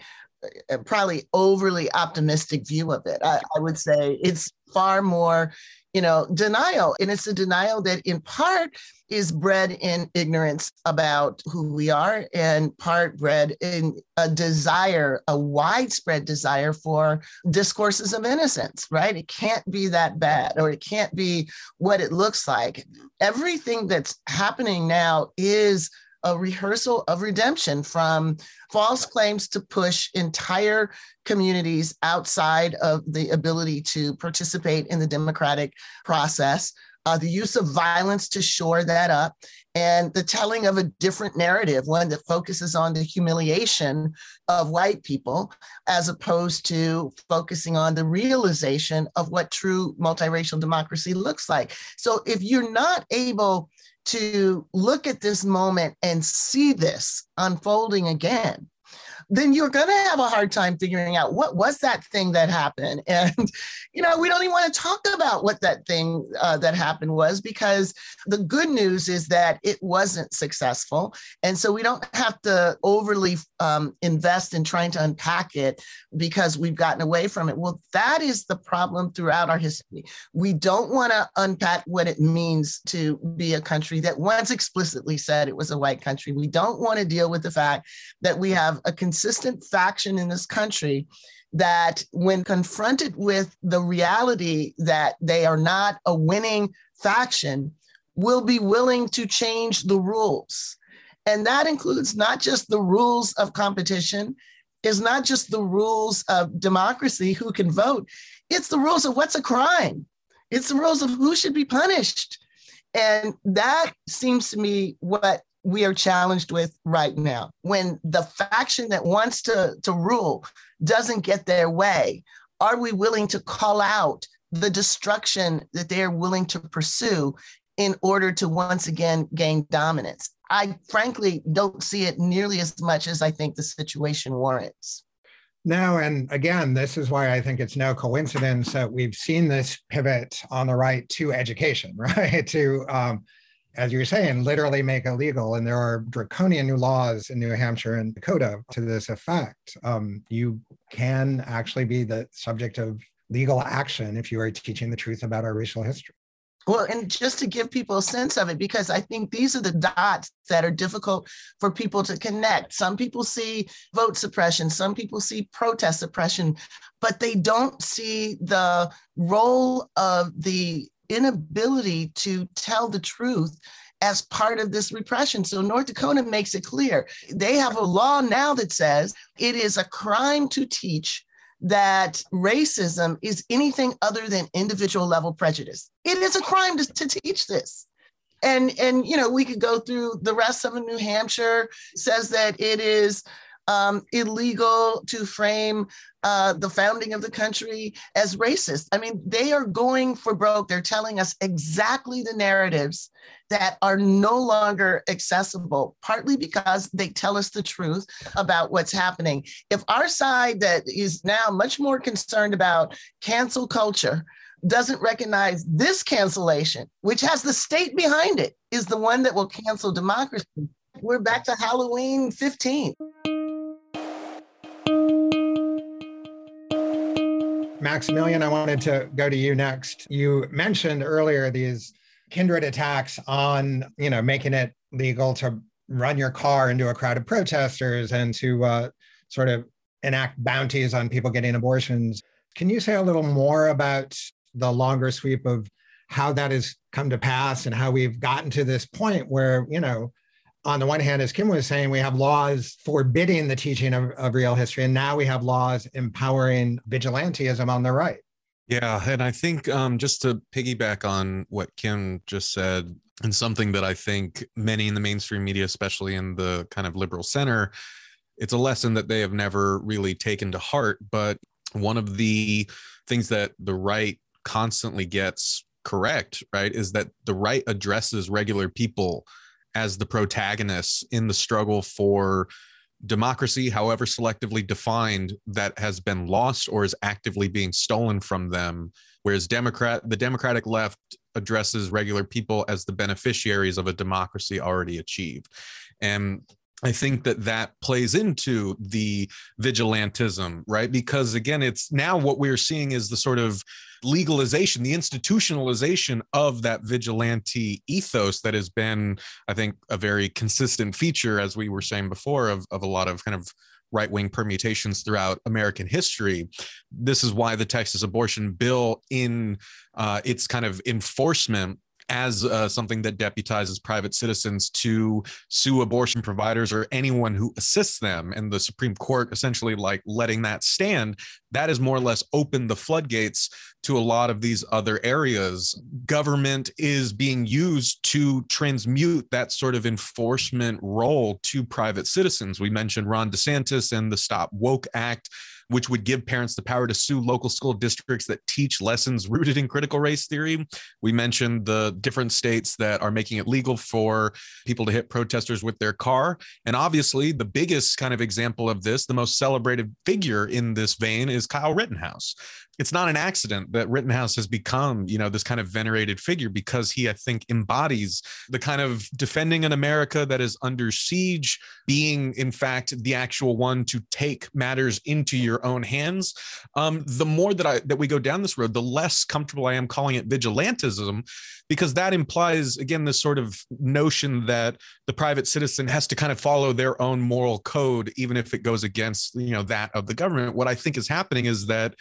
probably overly optimistic view of it. I, I, would say it's far more, you know, denial. And it's a denial that in part is bred in ignorance about who we are and part bred in a desire, a widespread desire for discourses of innocence, right? It can't be that bad or it can't be what it looks like. Everything that's happening now is a rehearsal of redemption from false claims to push entire communities outside of the ability to participate in the democratic process. Uh, the use of violence to shore that up, and the telling of a different narrative, one that focuses on the humiliation of white people, as opposed to focusing on the realization of what true multiracial democracy looks like. So, if you're not able to look at this moment and see this unfolding again, then you're going to have a hard time figuring out what was that thing that happened. And, you know, we don't even want to talk about what that thing uh, that happened was because the good news is that it wasn't successful. And so we don't have to overly um, invest in trying to unpack it because we've gotten away from it. Well, that is the problem throughout our history. We don't want to unpack what it means to be a country that once explicitly said it was a white country. We don't want to deal with the fact that we have a consistent faction in this country that, when confronted with the reality that they are not a winning faction, will be willing to change the rules. And that includes not just the rules of competition, is not just the rules of democracy, who can vote, it's the rules of what's a crime, it's the rules of who should be punished. And that seems to me what we are challenged with right now. When the faction that wants to, to rule doesn't get their way, are we willing to call out the destruction that they're willing to pursue in order to once again gain dominance? I frankly don't see it nearly as much as I think the situation warrants. No, and again, this is why I think it's no coincidence that we've seen this pivot on the right to education, right? to, um, as you're saying, literally make illegal. And there are draconian new laws in New Hampshire and Dakota to this effect. Um, you can actually be the subject of legal action if you are teaching the truth about our racial history. Well, and just to give people a sense of it, because I think these are the dots that are difficult for people to connect. Some people see vote suppression, some people see protest suppression, but they don't see the role of the inability to tell the truth as part of this repression. So North Dakota makes it clear. They have a law now that says it is a crime to teach that racism is anything other than individual level prejudice. It is a crime to, to teach this. And, and you know we could go through the rest of New Hampshire says that it is um, illegal to frame uh, the founding of the country as racist. I mean, they are going for broke. They're telling us exactly the narratives that are no longer accessible, partly because they tell us the truth about what's happening. If our side that is now much more concerned about cancel culture, doesn't recognize this cancellation, which has the state behind it, is the one that will cancel democracy. We're back to Halloween 15. Maximilian, I wanted to go to you next. You mentioned earlier these kindred attacks on, you know, making it legal to run your car into a crowd of protesters and to uh, sort of enact bounties on people getting abortions. Can you say a little more about the longer sweep of how that has come to pass and how we've gotten to this point where, you know, on the one hand, as Kim was saying, we have laws forbidding the teaching of, of real history, and now we have laws empowering vigilantism on the right. Yeah, and I think um, just to piggyback on what Kim just said, and something that I think many in the mainstream media, especially in the kind of liberal center, it's a lesson that they have never really taken to heart. But one of the things that the right constantly gets correct, right, is that the right addresses regular people as the protagonists in the struggle for democracy, however selectively defined, that has been lost or is actively being stolen from them. Whereas Democrat, the Democratic left addresses regular people as the beneficiaries of a democracy already achieved. And I think that that plays into the vigilantism, right? Because again, it's now what we're seeing is the sort of legalization, the institutionalization of that vigilante ethos that has been, I think, a very consistent feature, as we were saying before, of, of a lot of kind of right wing permutations throughout American history. This is why the Texas abortion bill, in uh, its kind of enforcement, as uh, something that deputizes private citizens to sue abortion providers or anyone who assists them and the supreme court essentially like letting that stand that has more or less opened the floodgates to a lot of these other areas. Government is being used to transmute that sort of enforcement role to private citizens. We mentioned ron desantis and the stop woke act which would give parents the power to sue local school districts that teach lessons rooted in critical race theory. We mentioned the different states that are making it legal for people to hit protesters with their car. And obviously, the biggest kind of example of this, the most celebrated figure in this vein is Kyle Rittenhouse it's not an accident that Rittenhouse has become, you know, this kind of venerated figure because he, I think, embodies the kind of defending an America that is under siege, being, in fact, the actual one to take matters into your own hands. Um, the more that I that we go down this road, the less comfortable I am calling it vigilantism, because that implies, again, this sort of notion that the private citizen has to kind of follow their own moral code, even if it goes against, you know, that of the government. What I think is happening is that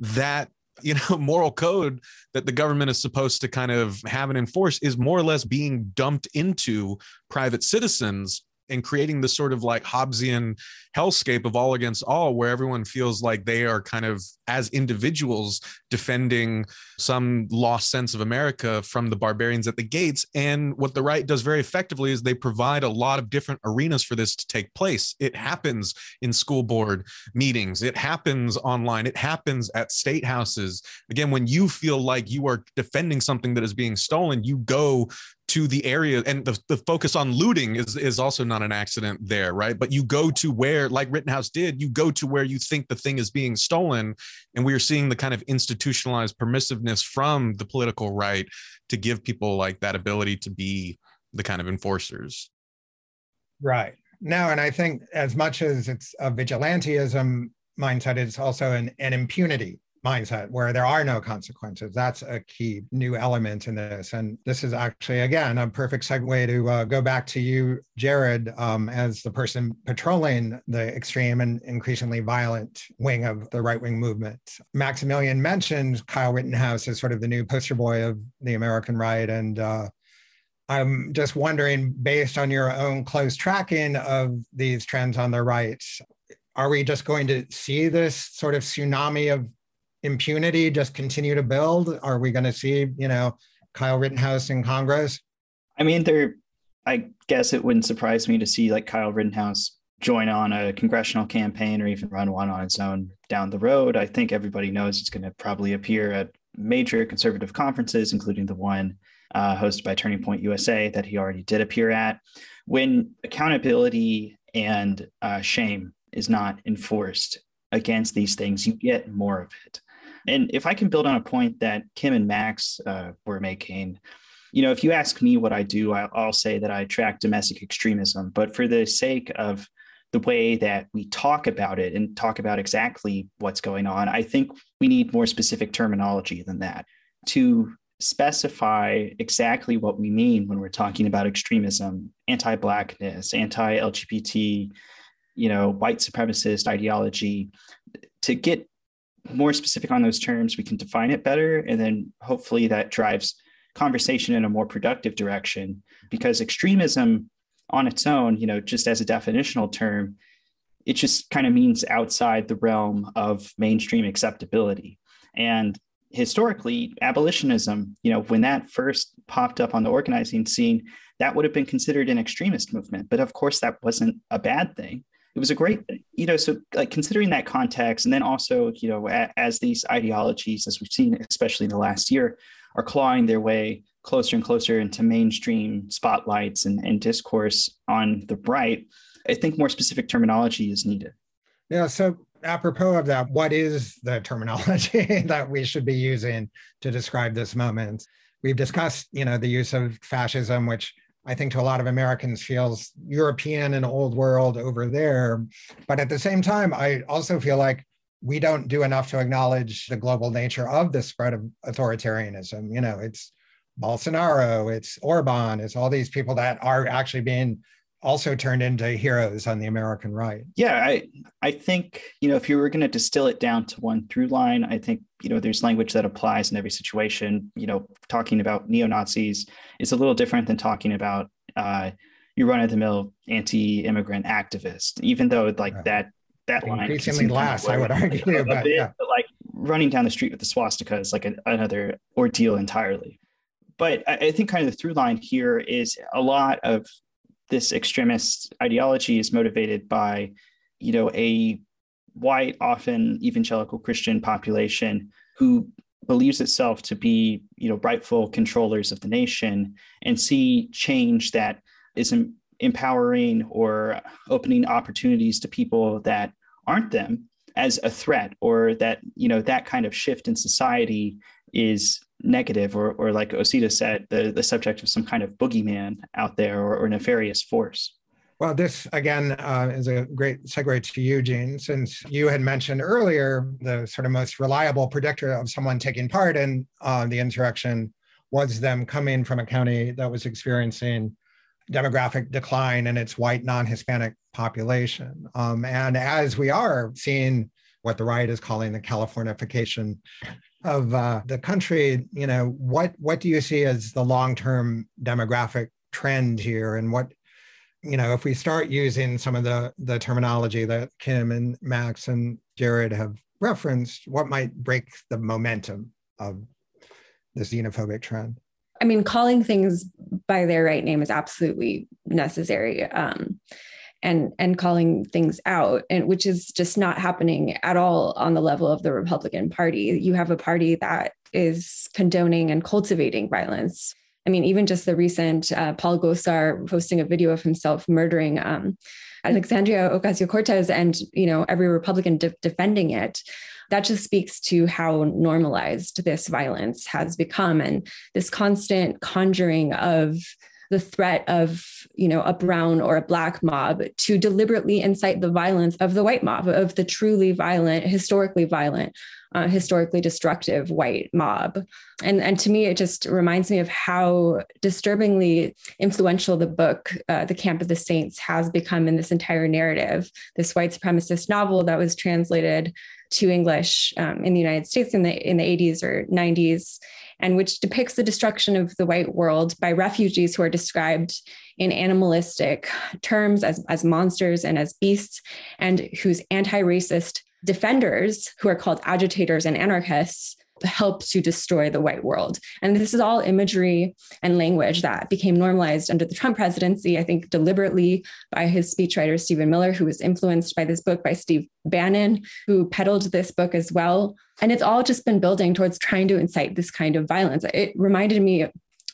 that you know moral code that the government is supposed to kind of have and enforce is more or less being dumped into private citizens and creating this sort of like Hobbesian hellscape of all against all, where everyone feels like they are kind of as individuals defending some lost sense of America from the barbarians at the gates. And what the right does very effectively is they provide a lot of different arenas for this to take place. It happens in school board meetings, it happens online, it happens at state houses. Again, when you feel like you are defending something that is being stolen, you go to the area and the, the focus on looting is is also not an accident there right? But you go to where like rittenhouse did you go to where you think the thing is being stolen and we are seeing the kind of institutionalized permissiveness from the political right to give people like that ability to be the kind of enforcers. Right. No and i think as much as it's a vigilantism mindset it's also an, an impunity mindset where there are no consequences. That's a key new element in this. And this is actually, again, a perfect segue to uh, go back to you, Jared, um, as the person patrolling the extreme and increasingly violent wing of the right wing movement. Maximilian mentioned Kyle Rittenhouse as sort of the new poster boy of the American right. And uh, I'm just wondering, based on your own close tracking of these trends on the right, are we just going to see this sort of tsunami of impunity just continue to build? Are we going to see, you know, Kyle Rittenhouse in Congress? I mean, there, I guess it wouldn't surprise me to see like Kyle Rittenhouse join on a congressional campaign or even run one on its own down the road. I think everybody knows it's going to probably appear at major conservative conferences, including the one uh, hosted by Turning Point USA that he already did appear at. When accountability and uh, shame is not enforced against these things, you get more of it. And if I can build on a point that Kim and Max uh, were making, you know, if you ask me what I do, I'll say that I track domestic extremism. But for the sake of the way that we talk about it and talk about exactly what's going on, I think we need more specific terminology than that to specify exactly what we mean when we're talking about extremism, anti-blackness, anti-LGBT, you know, white supremacist ideology, to get more specific on those terms, we can define it better. And then hopefully that drives conversation in a more productive direction because extremism on its own, you know, just as a definitional term, it just kind of means outside the realm of mainstream acceptability. And historically, abolitionism, you know, when that first popped up on the organizing scene, that would have been considered an extremist movement. But of course, that wasn't a bad thing it was a great you know so like considering that context and then also you know a, as these ideologies as we've seen especially in the last year are clawing their way closer and closer into mainstream spotlights and, and discourse on the right i think more specific terminology is needed. Yeah so apropos of that what is the terminology that we should be using to describe this moment? We've discussed you know the use of fascism which I think to a lot of Americans feels European and old world over there. But at the same time, I also feel like we don't do enough to acknowledge the global nature of the spread of authoritarianism. You know, it's Bolsonaro, it's Orban, it's all these people that are actually being also turned into heroes on the American right. Yeah, I I think you know if you were going to distill it down to one through line, I think you know there's language that applies in every situation. You know, talking about neo Nazis is a little different than talking about uh, your run of the mill anti-immigrant activist, even though like right. that that line increasingly less, I would argue, but, bit, yeah. but like running down the street with the swastika is like a, another ordeal entirely. But I, I think kind of the through line here is a lot of this extremist ideology is motivated by, you know, a white, often evangelical Christian population who believes itself to be, you know, rightful controllers of the nation and see change that is empowering or opening opportunities to people that aren't them as a threat or that you know that kind of shift in society is negative or, or like Osita said, the, the subject of some kind of boogeyman out there or, or nefarious force. Well, this again uh, is a great segue to you, Eugene, since you had mentioned earlier the sort of most reliable predictor of someone taking part in uh, the insurrection was them coming from a county that was experiencing demographic decline in its white non-Hispanic population. Um, and as we are seeing what the right is calling the Californification of uh, the country, you know, what what do you see as the long term demographic trend here, and what you know, if we start using some of the the terminology that Kim and Max and Jared have referenced, what might break the momentum of the xenophobic trend? I mean, calling things by their right name is absolutely necessary. Um, and and calling things out and which is just not happening at all on the level of the republican party. You have a party that is condoning and cultivating violence. I mean even just the recent uh, paul gosar posting a video of himself murdering um, alexandria ocasio-cortez and you know every republican de- defending it. That just speaks to how normalized this violence has become and this constant conjuring of the threat of you know a brown or a black mob to deliberately incite the violence of the white mob of the truly violent historically violent uh, historically destructive white mob. And and to me it just reminds me of how disturbingly influential the book uh, the camp of the saints has become in this entire narrative. This white supremacist novel that was translated to english um, in the united states in the in the 80s or 90s and which depicts the destruction of the white world by refugees who are described in animalistic terms as, as monsters and as beasts, and whose anti racist defenders, who are called agitators and anarchists, help to destroy the white world. And this is all imagery and language that became normalized under the Trump presidency, I think deliberately by his speechwriter, Stephen Miller, who was influenced by this book by Steve Bannon, who peddled this book as well. And it's all just been building towards trying to incite this kind of violence. It reminded me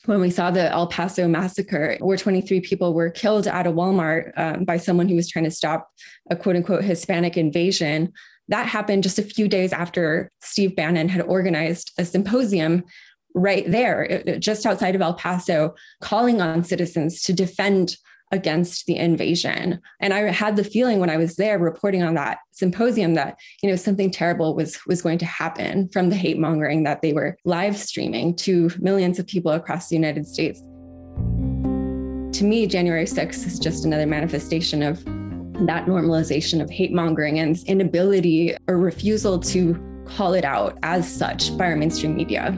when we saw the El Paso massacre, where 23 people were killed at a Walmart um, by someone who was trying to stop a quote unquote Hispanic invasion. That happened just a few days after Steve Bannon had organized a symposium right there, uh, uh, just outside of El Paso, calling on citizens to defend against the invasion. And I had the feeling when I was there reporting on that symposium that, you know, something terrible was was going to happen from the hate mongering that they were live streaming to millions of people across the United States. To me, January 6th is just another manifestation of that normalization of hate mongering and inability or refusal to call it out as such by our mainstream media.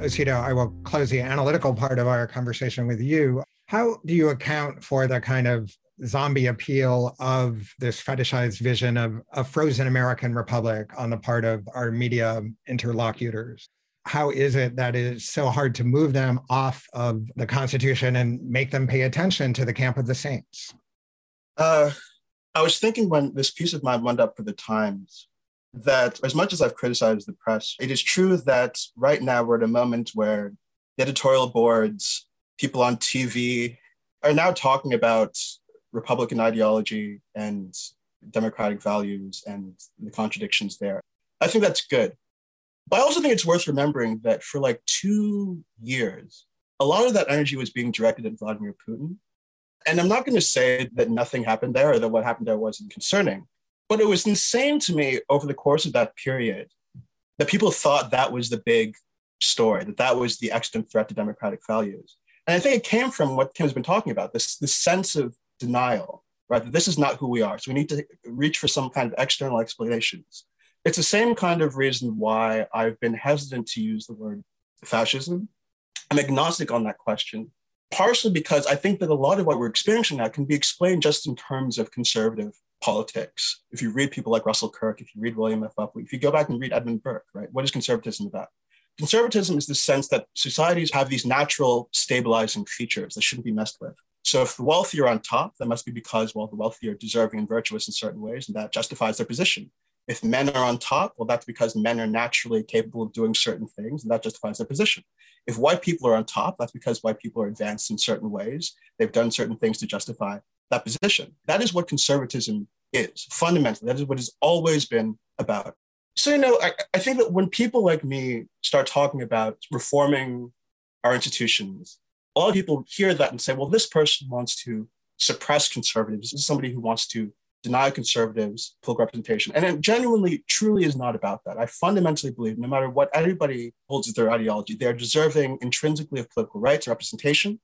Osita, I will close the analytical part of our conversation with you. How do you account for the kind of zombie appeal of this fetishized vision of a frozen American republic on the part of our media interlocutors? How is it that it's so hard to move them off of the Constitution and make them pay attention to the camp of the saints? Uh, I was thinking when this piece of mine wound up for the Times that as much as I've criticized the press, it is true that right now we're at a moment where the editorial boards, people on TV are now talking about Republican ideology and democratic values and the contradictions there. I think that's good. But I also think it's worth remembering that for like two years, a lot of that energy was being directed at Vladimir Putin. And I'm not going to say that nothing happened there or that what happened there wasn't concerning. But it was insane to me over the course of that period that people thought that was the big story, that that was the extant threat to democratic values. And I think it came from what Kim's been talking about this, this sense of denial, right? That this is not who we are. So we need to reach for some kind of external explanations. It's the same kind of reason why I've been hesitant to use the word fascism. I'm agnostic on that question, partially because I think that a lot of what we're experiencing now can be explained just in terms of conservative politics. If you read people like Russell Kirk, if you read William F. Buckley, if you go back and read Edmund Burke, right? What is conservatism about? Conservatism is the sense that societies have these natural stabilizing features that shouldn't be messed with. So if the wealthy are on top, that must be because, well, the wealthy are deserving and virtuous in certain ways, and that justifies their position. If men are on top, well, that's because men are naturally capable of doing certain things, and that justifies their position. If white people are on top, that's because white people are advanced in certain ways. They've done certain things to justify that position. That is what conservatism is fundamentally. That is what it's always been about. So, you know, I, I think that when people like me start talking about reforming our institutions, a lot of people hear that and say, well, this person wants to suppress conservatives. This is somebody who wants to deny conservatives political representation. And it genuinely, truly is not about that. I fundamentally believe no matter what anybody holds as their ideology, they are deserving intrinsically of political rights and representation.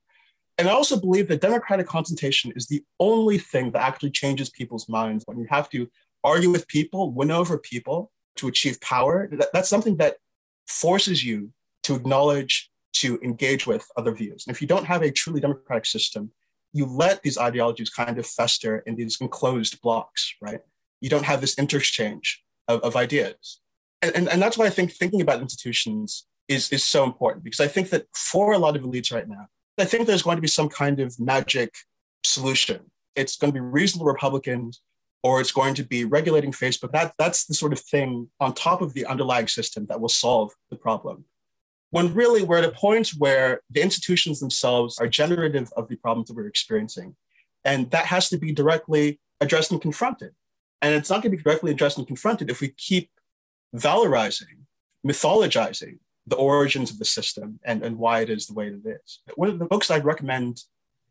And I also believe that democratic consultation is the only thing that actually changes people's minds when you have to argue with people, win over people to achieve power. That, that's something that forces you to acknowledge to engage with other views. And if you don't have a truly democratic system, you let these ideologies kind of fester in these enclosed blocks, right? You don't have this interchange of, of ideas. And, and, and that's why I think thinking about institutions is, is so important because I think that for a lot of elites right now, I think there's going to be some kind of magic solution. It's going to be reasonable Republicans or it's going to be regulating Facebook. That, that's the sort of thing on top of the underlying system that will solve the problem. When really we're at a point where the institutions themselves are generative of the problems that we're experiencing. And that has to be directly addressed and confronted. And it's not going to be directly addressed and confronted if we keep valorizing, mythologizing the origins of the system and, and why it is the way it is. One of the books I'd recommend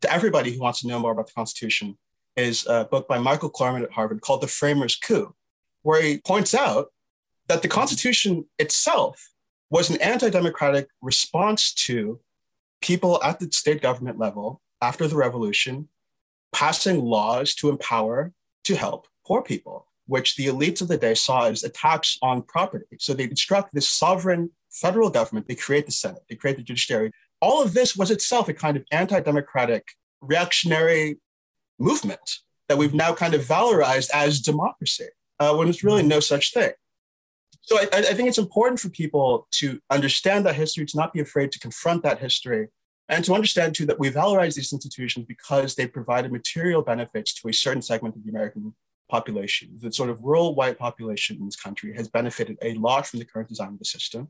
to everybody who wants to know more about the Constitution is a book by Michael Klarman at Harvard called The Framers' Coup, where he points out that the Constitution itself was an anti democratic response to people at the state government level after the revolution passing laws to empower, to help poor people, which the elites of the day saw as attacks on property. So they construct this sovereign federal government, they create the Senate, they create the judiciary. All of this was itself a kind of anti democratic, reactionary movement that we've now kind of valorized as democracy, uh, when it's really no such thing. So I, I, think it's important for people to understand that history, to not be afraid to confront that history, and to understand too that we valorize these institutions because they provided material benefits to a certain segment of the American population. The sort of rural white population in this country has benefited a lot from the current design of the system.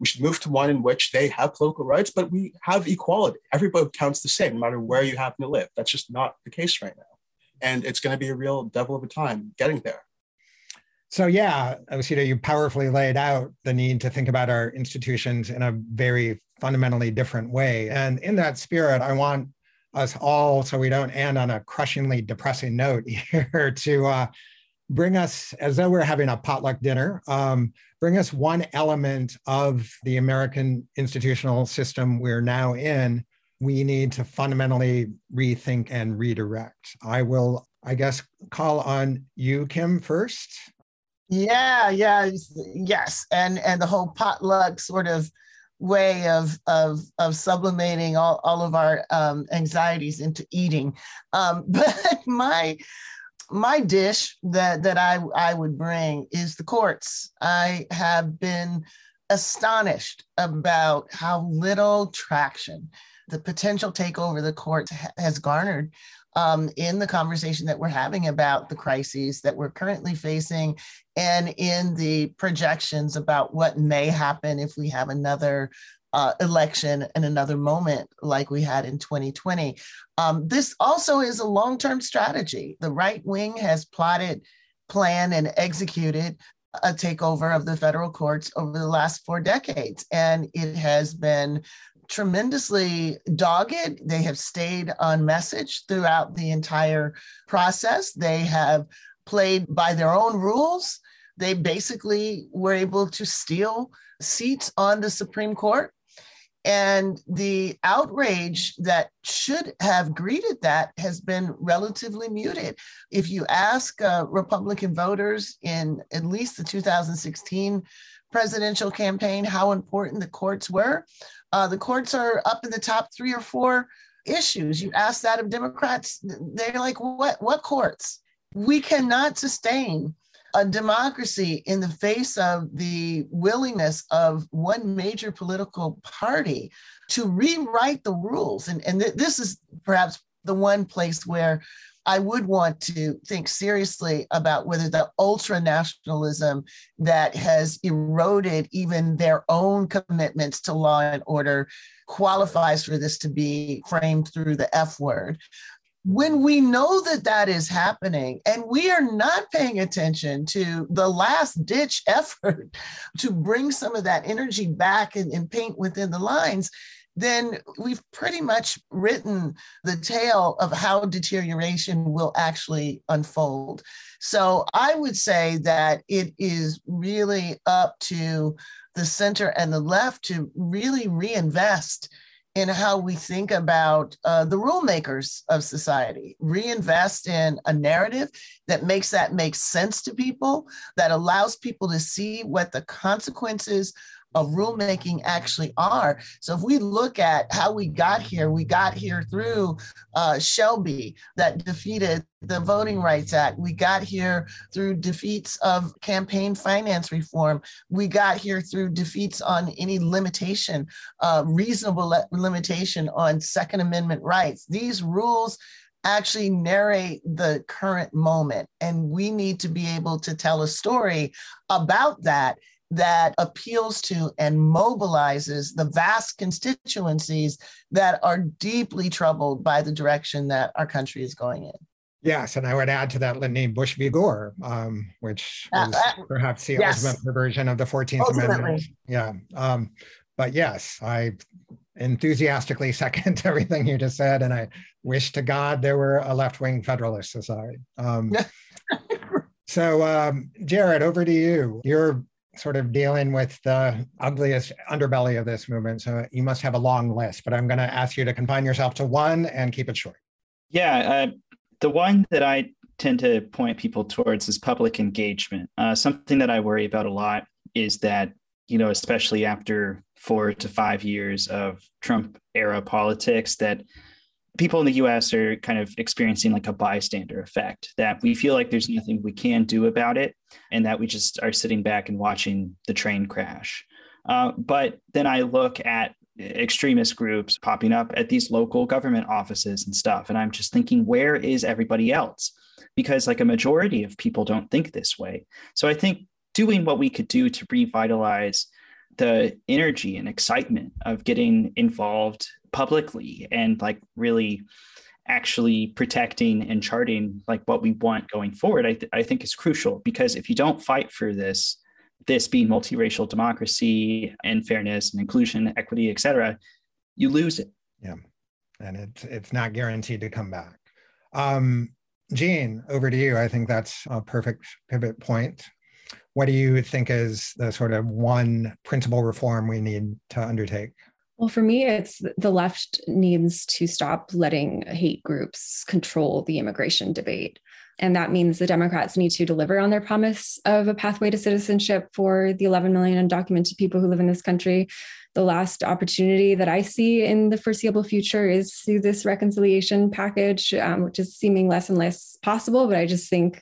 We should move to one in which they have political rights, but we have equality. Everybody counts the same, no matter where you happen to live. That's just not the case right now. And it's going to be a real devil of a time getting there. So yeah, Osita, you powerfully laid out the need to think about our institutions in a very fundamentally different way. And in that spirit, I want us all, so we don't end on a crushingly depressing note here, to uh, bring us, as though we're having a potluck dinner, um, bring us one element of the American institutional system we're now in. We need to fundamentally rethink and redirect. I will, I guess, call on you, Kim, first. Yeah, yeah, yes, and and the whole potluck sort of way of of of sublimating all, all of our um, anxieties into eating. Um, but my my dish that that I I would bring is the courts. I have been astonished about how little traction the potential takeover the courts ha- has garnered um, in the conversation that we're having about the crises that we're currently facing and in the projections about what may happen if we have another uh, election and another moment like we had in 2020. Um, this also is a long term strategy. The right wing has plotted, planned, and executed a takeover of the federal courts over the last four decades. And it has been tremendously dogged. They have stayed on message throughout the entire process. They have played by their own rules. They basically were able to steal seats on the Supreme Court. And the outrage that should have greeted that has been relatively muted. If you ask uh, Republican voters in at least the 2016 presidential campaign how important the courts were, uh, the courts are up in the top three or four issues. You ask that of Democrats, they're like, what, what courts? We cannot sustain a democracy in the face of the willingness of one major political party to rewrite the rules. And, and th- this is perhaps the one place where I would want to think seriously about whether the ultra nationalism that has eroded even their own commitments to law and order qualifies for this to be framed through the F word. When we know that that is happening and we are not paying attention to the last ditch effort to bring some of that energy back and, and paint within the lines, then we've pretty much written the tale of how deterioration will actually unfold. So I would say that it is really up to the center and the left to really reinvest in how we think about uh, the rule makers of society. Reinvest in a narrative that makes that make sense to people that allows people to see what the consequences of rulemaking actually are. So if we look at how we got here, we got here through uh, Shelby that defeated the Voting Rights Act. We got here through defeats of campaign finance reform. We got here through defeats on any limitation, uh, reasonable le- limitation on Second Amendment rights. These rules actually narrate the current moment. And we need to be able to tell a story about that that appeals to and mobilizes the vast constituencies that are deeply troubled by the direction that our country is going in. Yes, and I would add to that litany Bush v. Gore, um, which uh, is uh, perhaps the yes. ultimate version of the 14th Ultimately. Amendment. Yeah. Um, but yes, I enthusiastically second everything you just said, and I wish to God there were a left-wing Federalist Society. Um, so, um, Jared, over to you. You're sort of dealing with the ugliest underbelly of this movement, so you must have a long list. But I'm going to ask you to confine yourself to one and keep it short. Yeah, uh, the one that I tend to point people towards is public engagement. Uh, something that I worry about a lot is that you know, especially after four to five years of Trump era politics, that people in the US are kind of experiencing like a bystander effect, that we feel like there's nothing we can do about it, and that we just are sitting back and watching the train crash. Uh, but then I look at extremist groups popping up at these local government offices and stuff, and I'm just thinking, where is everybody else? Because like a majority of people don't think this way. So I think doing what we could do to revitalize the energy and excitement of getting involved publicly and like really actually protecting and charting like what we want going forward I, th- I think is crucial. Because if you don't fight for this this being multiracial democracy and fairness and inclusion equity et cetera you lose it. Yeah. And it's it's not guaranteed to come back. Um Jean, over to you. I think that's a perfect pivot point what do you think is the sort of one principal reform we need to undertake? Well, for me, it's the left needs to stop letting hate groups control the immigration debate. And that means the Democrats need to deliver on their promise of a pathway to citizenship for the 11 million undocumented people who live in this country. The last opportunity that I see in the foreseeable future is through this reconciliation package, um, which is seeming less and less possible. But I just think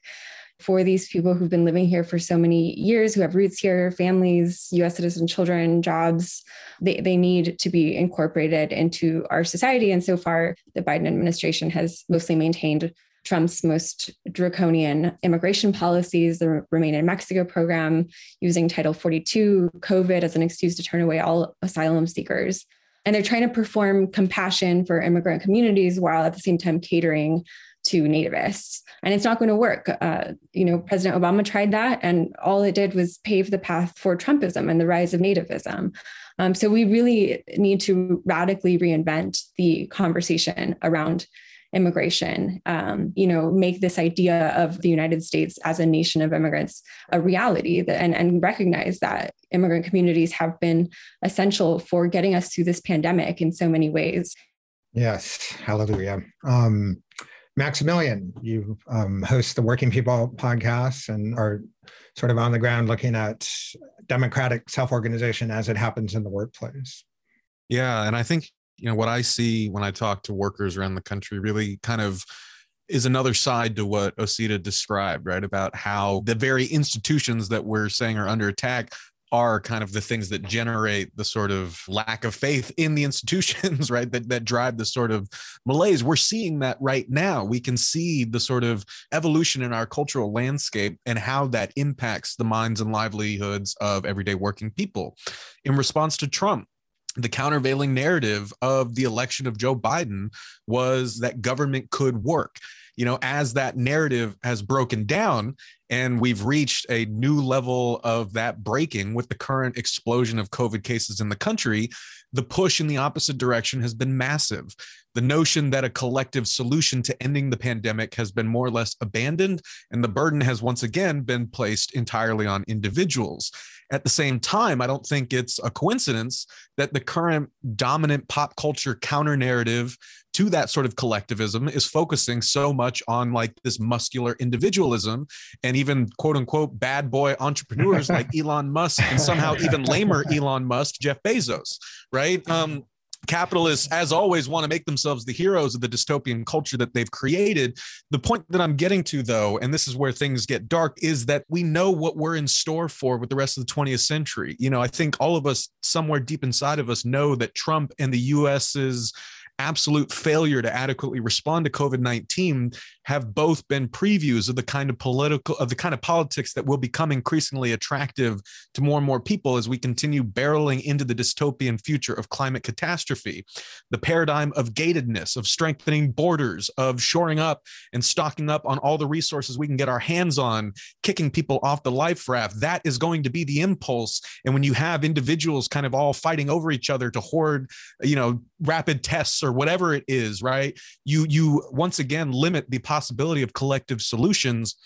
for these people who've been living here for so many years, who have roots here, families, US citizen children, jobs, they, they need to be incorporated into our society. And so far, the Biden administration has mostly maintained Trump's most draconian immigration policies, the Remain in Mexico program, using Title 42, COVID as an excuse to turn away all asylum seekers. And they're trying to perform compassion for immigrant communities while at the same time catering to nativists. And it's not going to work. Uh, you know president obama tried that and all it did was pave the path for trumpism and the rise of nativism. Um, so we really need to radically reinvent the conversation around immigration um, you know make this idea of the united states as a nation of immigrants a reality that, and, and recognize that immigrant communities have been essential for getting us through this pandemic in so many ways. Yes. Hallelujah. Um, Maximilian, you um, host the Working People podcast and are sort of on the ground looking at democratic self organization as it happens in the workplace. Yeah. And I think, you know, what I see when I talk to workers around the country really kind of is another side to what Osita described, right? About how the very institutions that we're saying are under attack are kind of the things that generate the sort of lack of faith in the institutions, right? That that drive the sort of malaise. We're seeing that right now. We can see the sort of evolution in our cultural landscape and how that impacts the minds and livelihoods of everyday working people. In response to Trump, the countervailing narrative of the election of Joe Biden was that government could work you know, as that narrative has broken down and we've reached a new level of that breaking with the current explosion of COVID cases in the country, the push in the opposite direction has been massive. The notion that a collective solution to ending the pandemic has been more or less abandoned, and the burden has once again been placed entirely on individuals. At the same time, I don't think it's a coincidence that the current dominant pop culture counter narrative to that sort of collectivism is focusing so much on like this muscular individualism and and even quote unquote bad boy entrepreneurs like Elon Musk and somehow even lamer Elon Musk, Jeff Bezos, right? Um, capitalists, as always, want to make themselves the heroes of the dystopian culture that they've created. The point that I'm getting to, though, and this is where things get dark, is that we know what we're in store for with the rest of the 20th century. You know, I think all of us, somewhere deep inside of us, know that Trump and the US's absolute failure to adequately respond to COVID 19 have both been previews of the kind of political, of the kind of politics that will become increasingly attractive to more and more people as we continue barreling into the dystopian future of climate catastrophe. The paradigm of gatedness, of strengthening borders, of shoring up and stocking up on all the resources we can get our hands on, kicking people off the life raft, that is going to be the impulse. And when you have individuals kind of all fighting over each other to hoard, you know, rapid tests or whatever it is right you you once again limit the possibility of collective solutions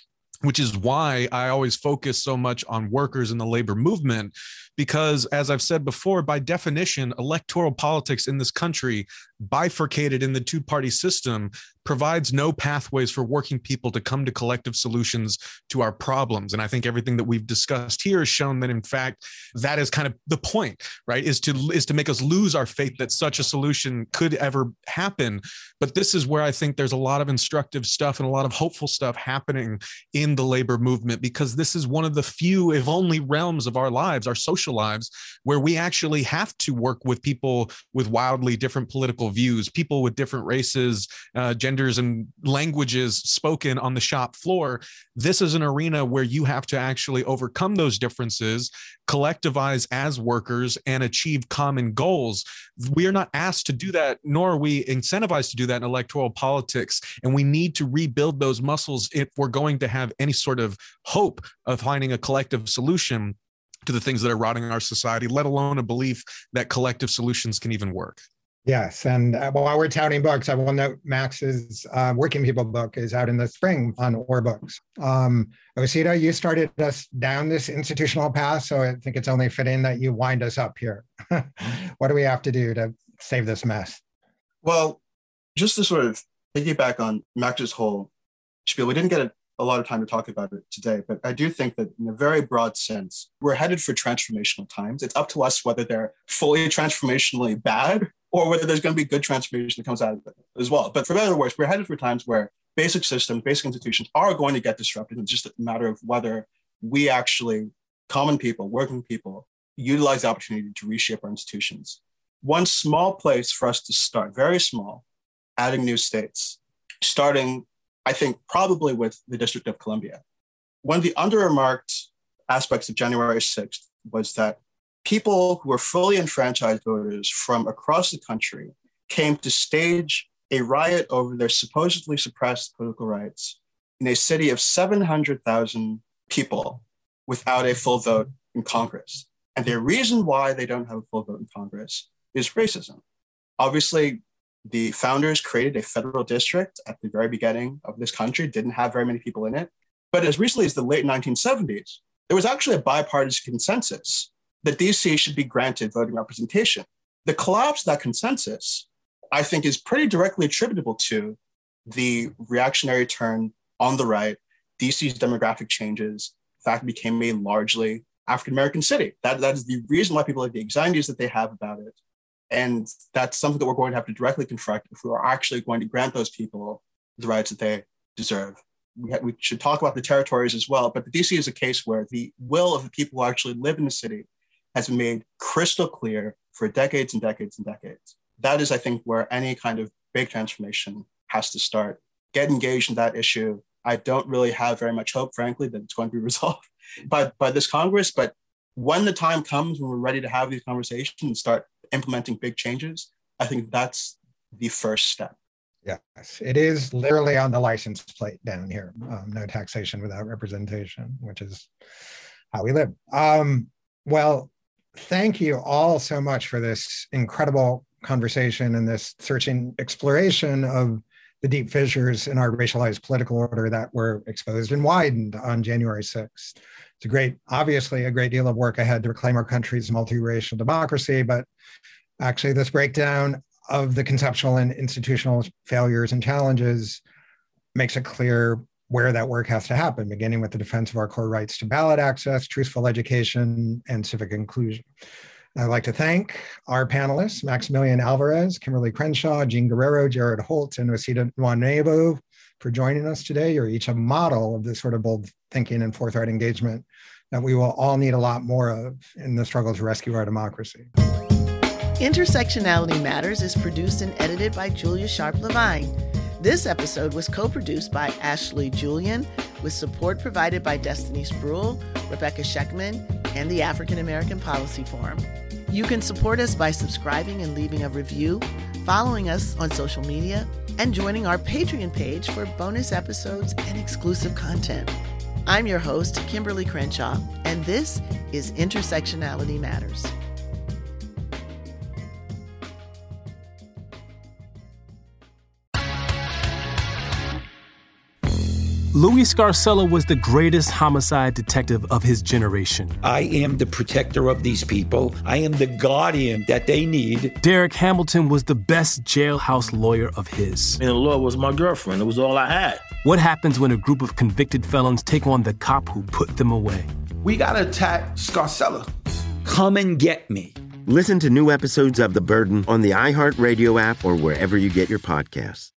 which is why I always focus so much on workers in the labor movement. Because, as I've said before, by definition, electoral politics in this country, bifurcated in the two party system, provides no pathways for working people to come to collective solutions to our problems. And I think everything that we've discussed here has shown that, in fact, that is kind of the point, right? Is to is to make us lose our faith that such a solution could ever happen. But this is where I think there's a lot of instructive stuff and a lot of hopeful stuff happening in the labor movement because this is one of the few, if only, realms of our lives, our social lives, where we actually have to work with people with wildly different political views, people with different races, uh, genders and languages spoken on the shop floor. This is an arena where you have to actually overcome those differences, collectivize as workers, and achieve common goals. We are not asked to do that, nor are we incentivized to do that in electoral politics. And we need to rebuild those muscles if we're going to have any sort of hope of finding a collective solution to the things that are rotting our society, let alone a belief that collective solutions can even work. Yes, and uh, while we're touting books, I will note Max's uh, Working People book is out in the spring on OR Books. Um, Osita, you started us down this institutional path, so I think it's only fitting that you wind us up here. what do we have to do to save this mess? Well, just to sort of piggyback on Max's whole spiel, we didn't get a, a lot of time to talk about it today, but I do think that in a very broad sense, we're headed for transformational times. It's up to us whether they're fully transformationally bad or whether there's going to be good transformation that comes out of it as well. But for better or worse, we're headed for times where basic systems, basic institutions are going to get disrupted. It's just a matter of whether we actually, common people, working people, utilize the opportunity to reshape our institutions. One small place for us to start, very small, adding new states, starting, I think, probably with the District of Columbia. One of the under-remarked aspects of January 6th was that people who were fully enfranchised voters from across the country came to stage a riot over their supposedly suppressed political rights in a city of 700,000 people without a full vote in Congress. And the reason why they don't have a full vote in Congress is racism. Obviously, the founders created a federal district at the very beginning of this country, didn't have very many people in it. But as recently as the late 1970s, there was actually a bipartisan consensus that DC should be granted voting representation. The collapse of that consensus, I think, is pretty directly attributable to the reactionary turn on the right, DC's demographic changes, in fact, became a largely African American city. That, that is the reason why people have the anxieties that they have about it. And that's something that we're going to have to directly confront if we are actually going to grant those people the rights that they deserve. We, ha- we should talk about the territories as well, but the DC is a case where the will of the people who actually live in the city has been made crystal clear for decades and decades and decades. That is, I think, where any kind of big transformation has to start. Get engaged in that issue. I don't really have very much hope, frankly, that it's going to be resolved by, by this Congress. But when the time comes when we're ready to have these conversations and start implementing big changes, I think that's the first step. Yes, it is literally on the license plate down here. Um, no taxation without representation, which is how we live. Um, well, thank you all so much for this incredible conversation and this searching exploration of the deep fissures in our racialized political order that were exposed and widened on January 6th. It's a great, obviously, a great deal of work ahead to reclaim our country's multiracial democracy, but actually, this breakdown of the conceptual and institutional failures and challenges makes it clear where that work has to happen, beginning with the defense of our core rights to ballot access, truthful education, and civic inclusion. I'd like to thank our panelists, Maximilian Alvarez, Kimberlé Crenshaw, Jean Guerrero, Jared Holt, and Osita Nwanevu for joining us today. You're each a model of this sort of bold thinking and forthright engagement that we will all need a lot more of in the struggle to rescue our democracy. Intersectionality Matters is produced and edited by Julia Sharpe-Levine. This episode was co produced by Ashley Julien, with support provided by Destiny Spruill, Rebecca Scheckman, and the African American Policy Forum. You can support us by subscribing and leaving a review, following us on social media, and joining our Patreon page for bonus episodes and exclusive content. I'm your host, Kimberlé Crenshaw, and this is Intersectionality Matters. Louis Scarcella was the greatest homicide detective of his generation. I am the protector of these people. I am the guardian that they need. Derek Hamilton was the best jailhouse lawyer of his. And the law was my girlfriend. It was all I had. What happens when a group of convicted felons take on the cop who put them away? We gotta attack Scarcella. Come and get me. Listen to new episodes of The Burden on the iHeartRadio app or wherever you get your podcasts.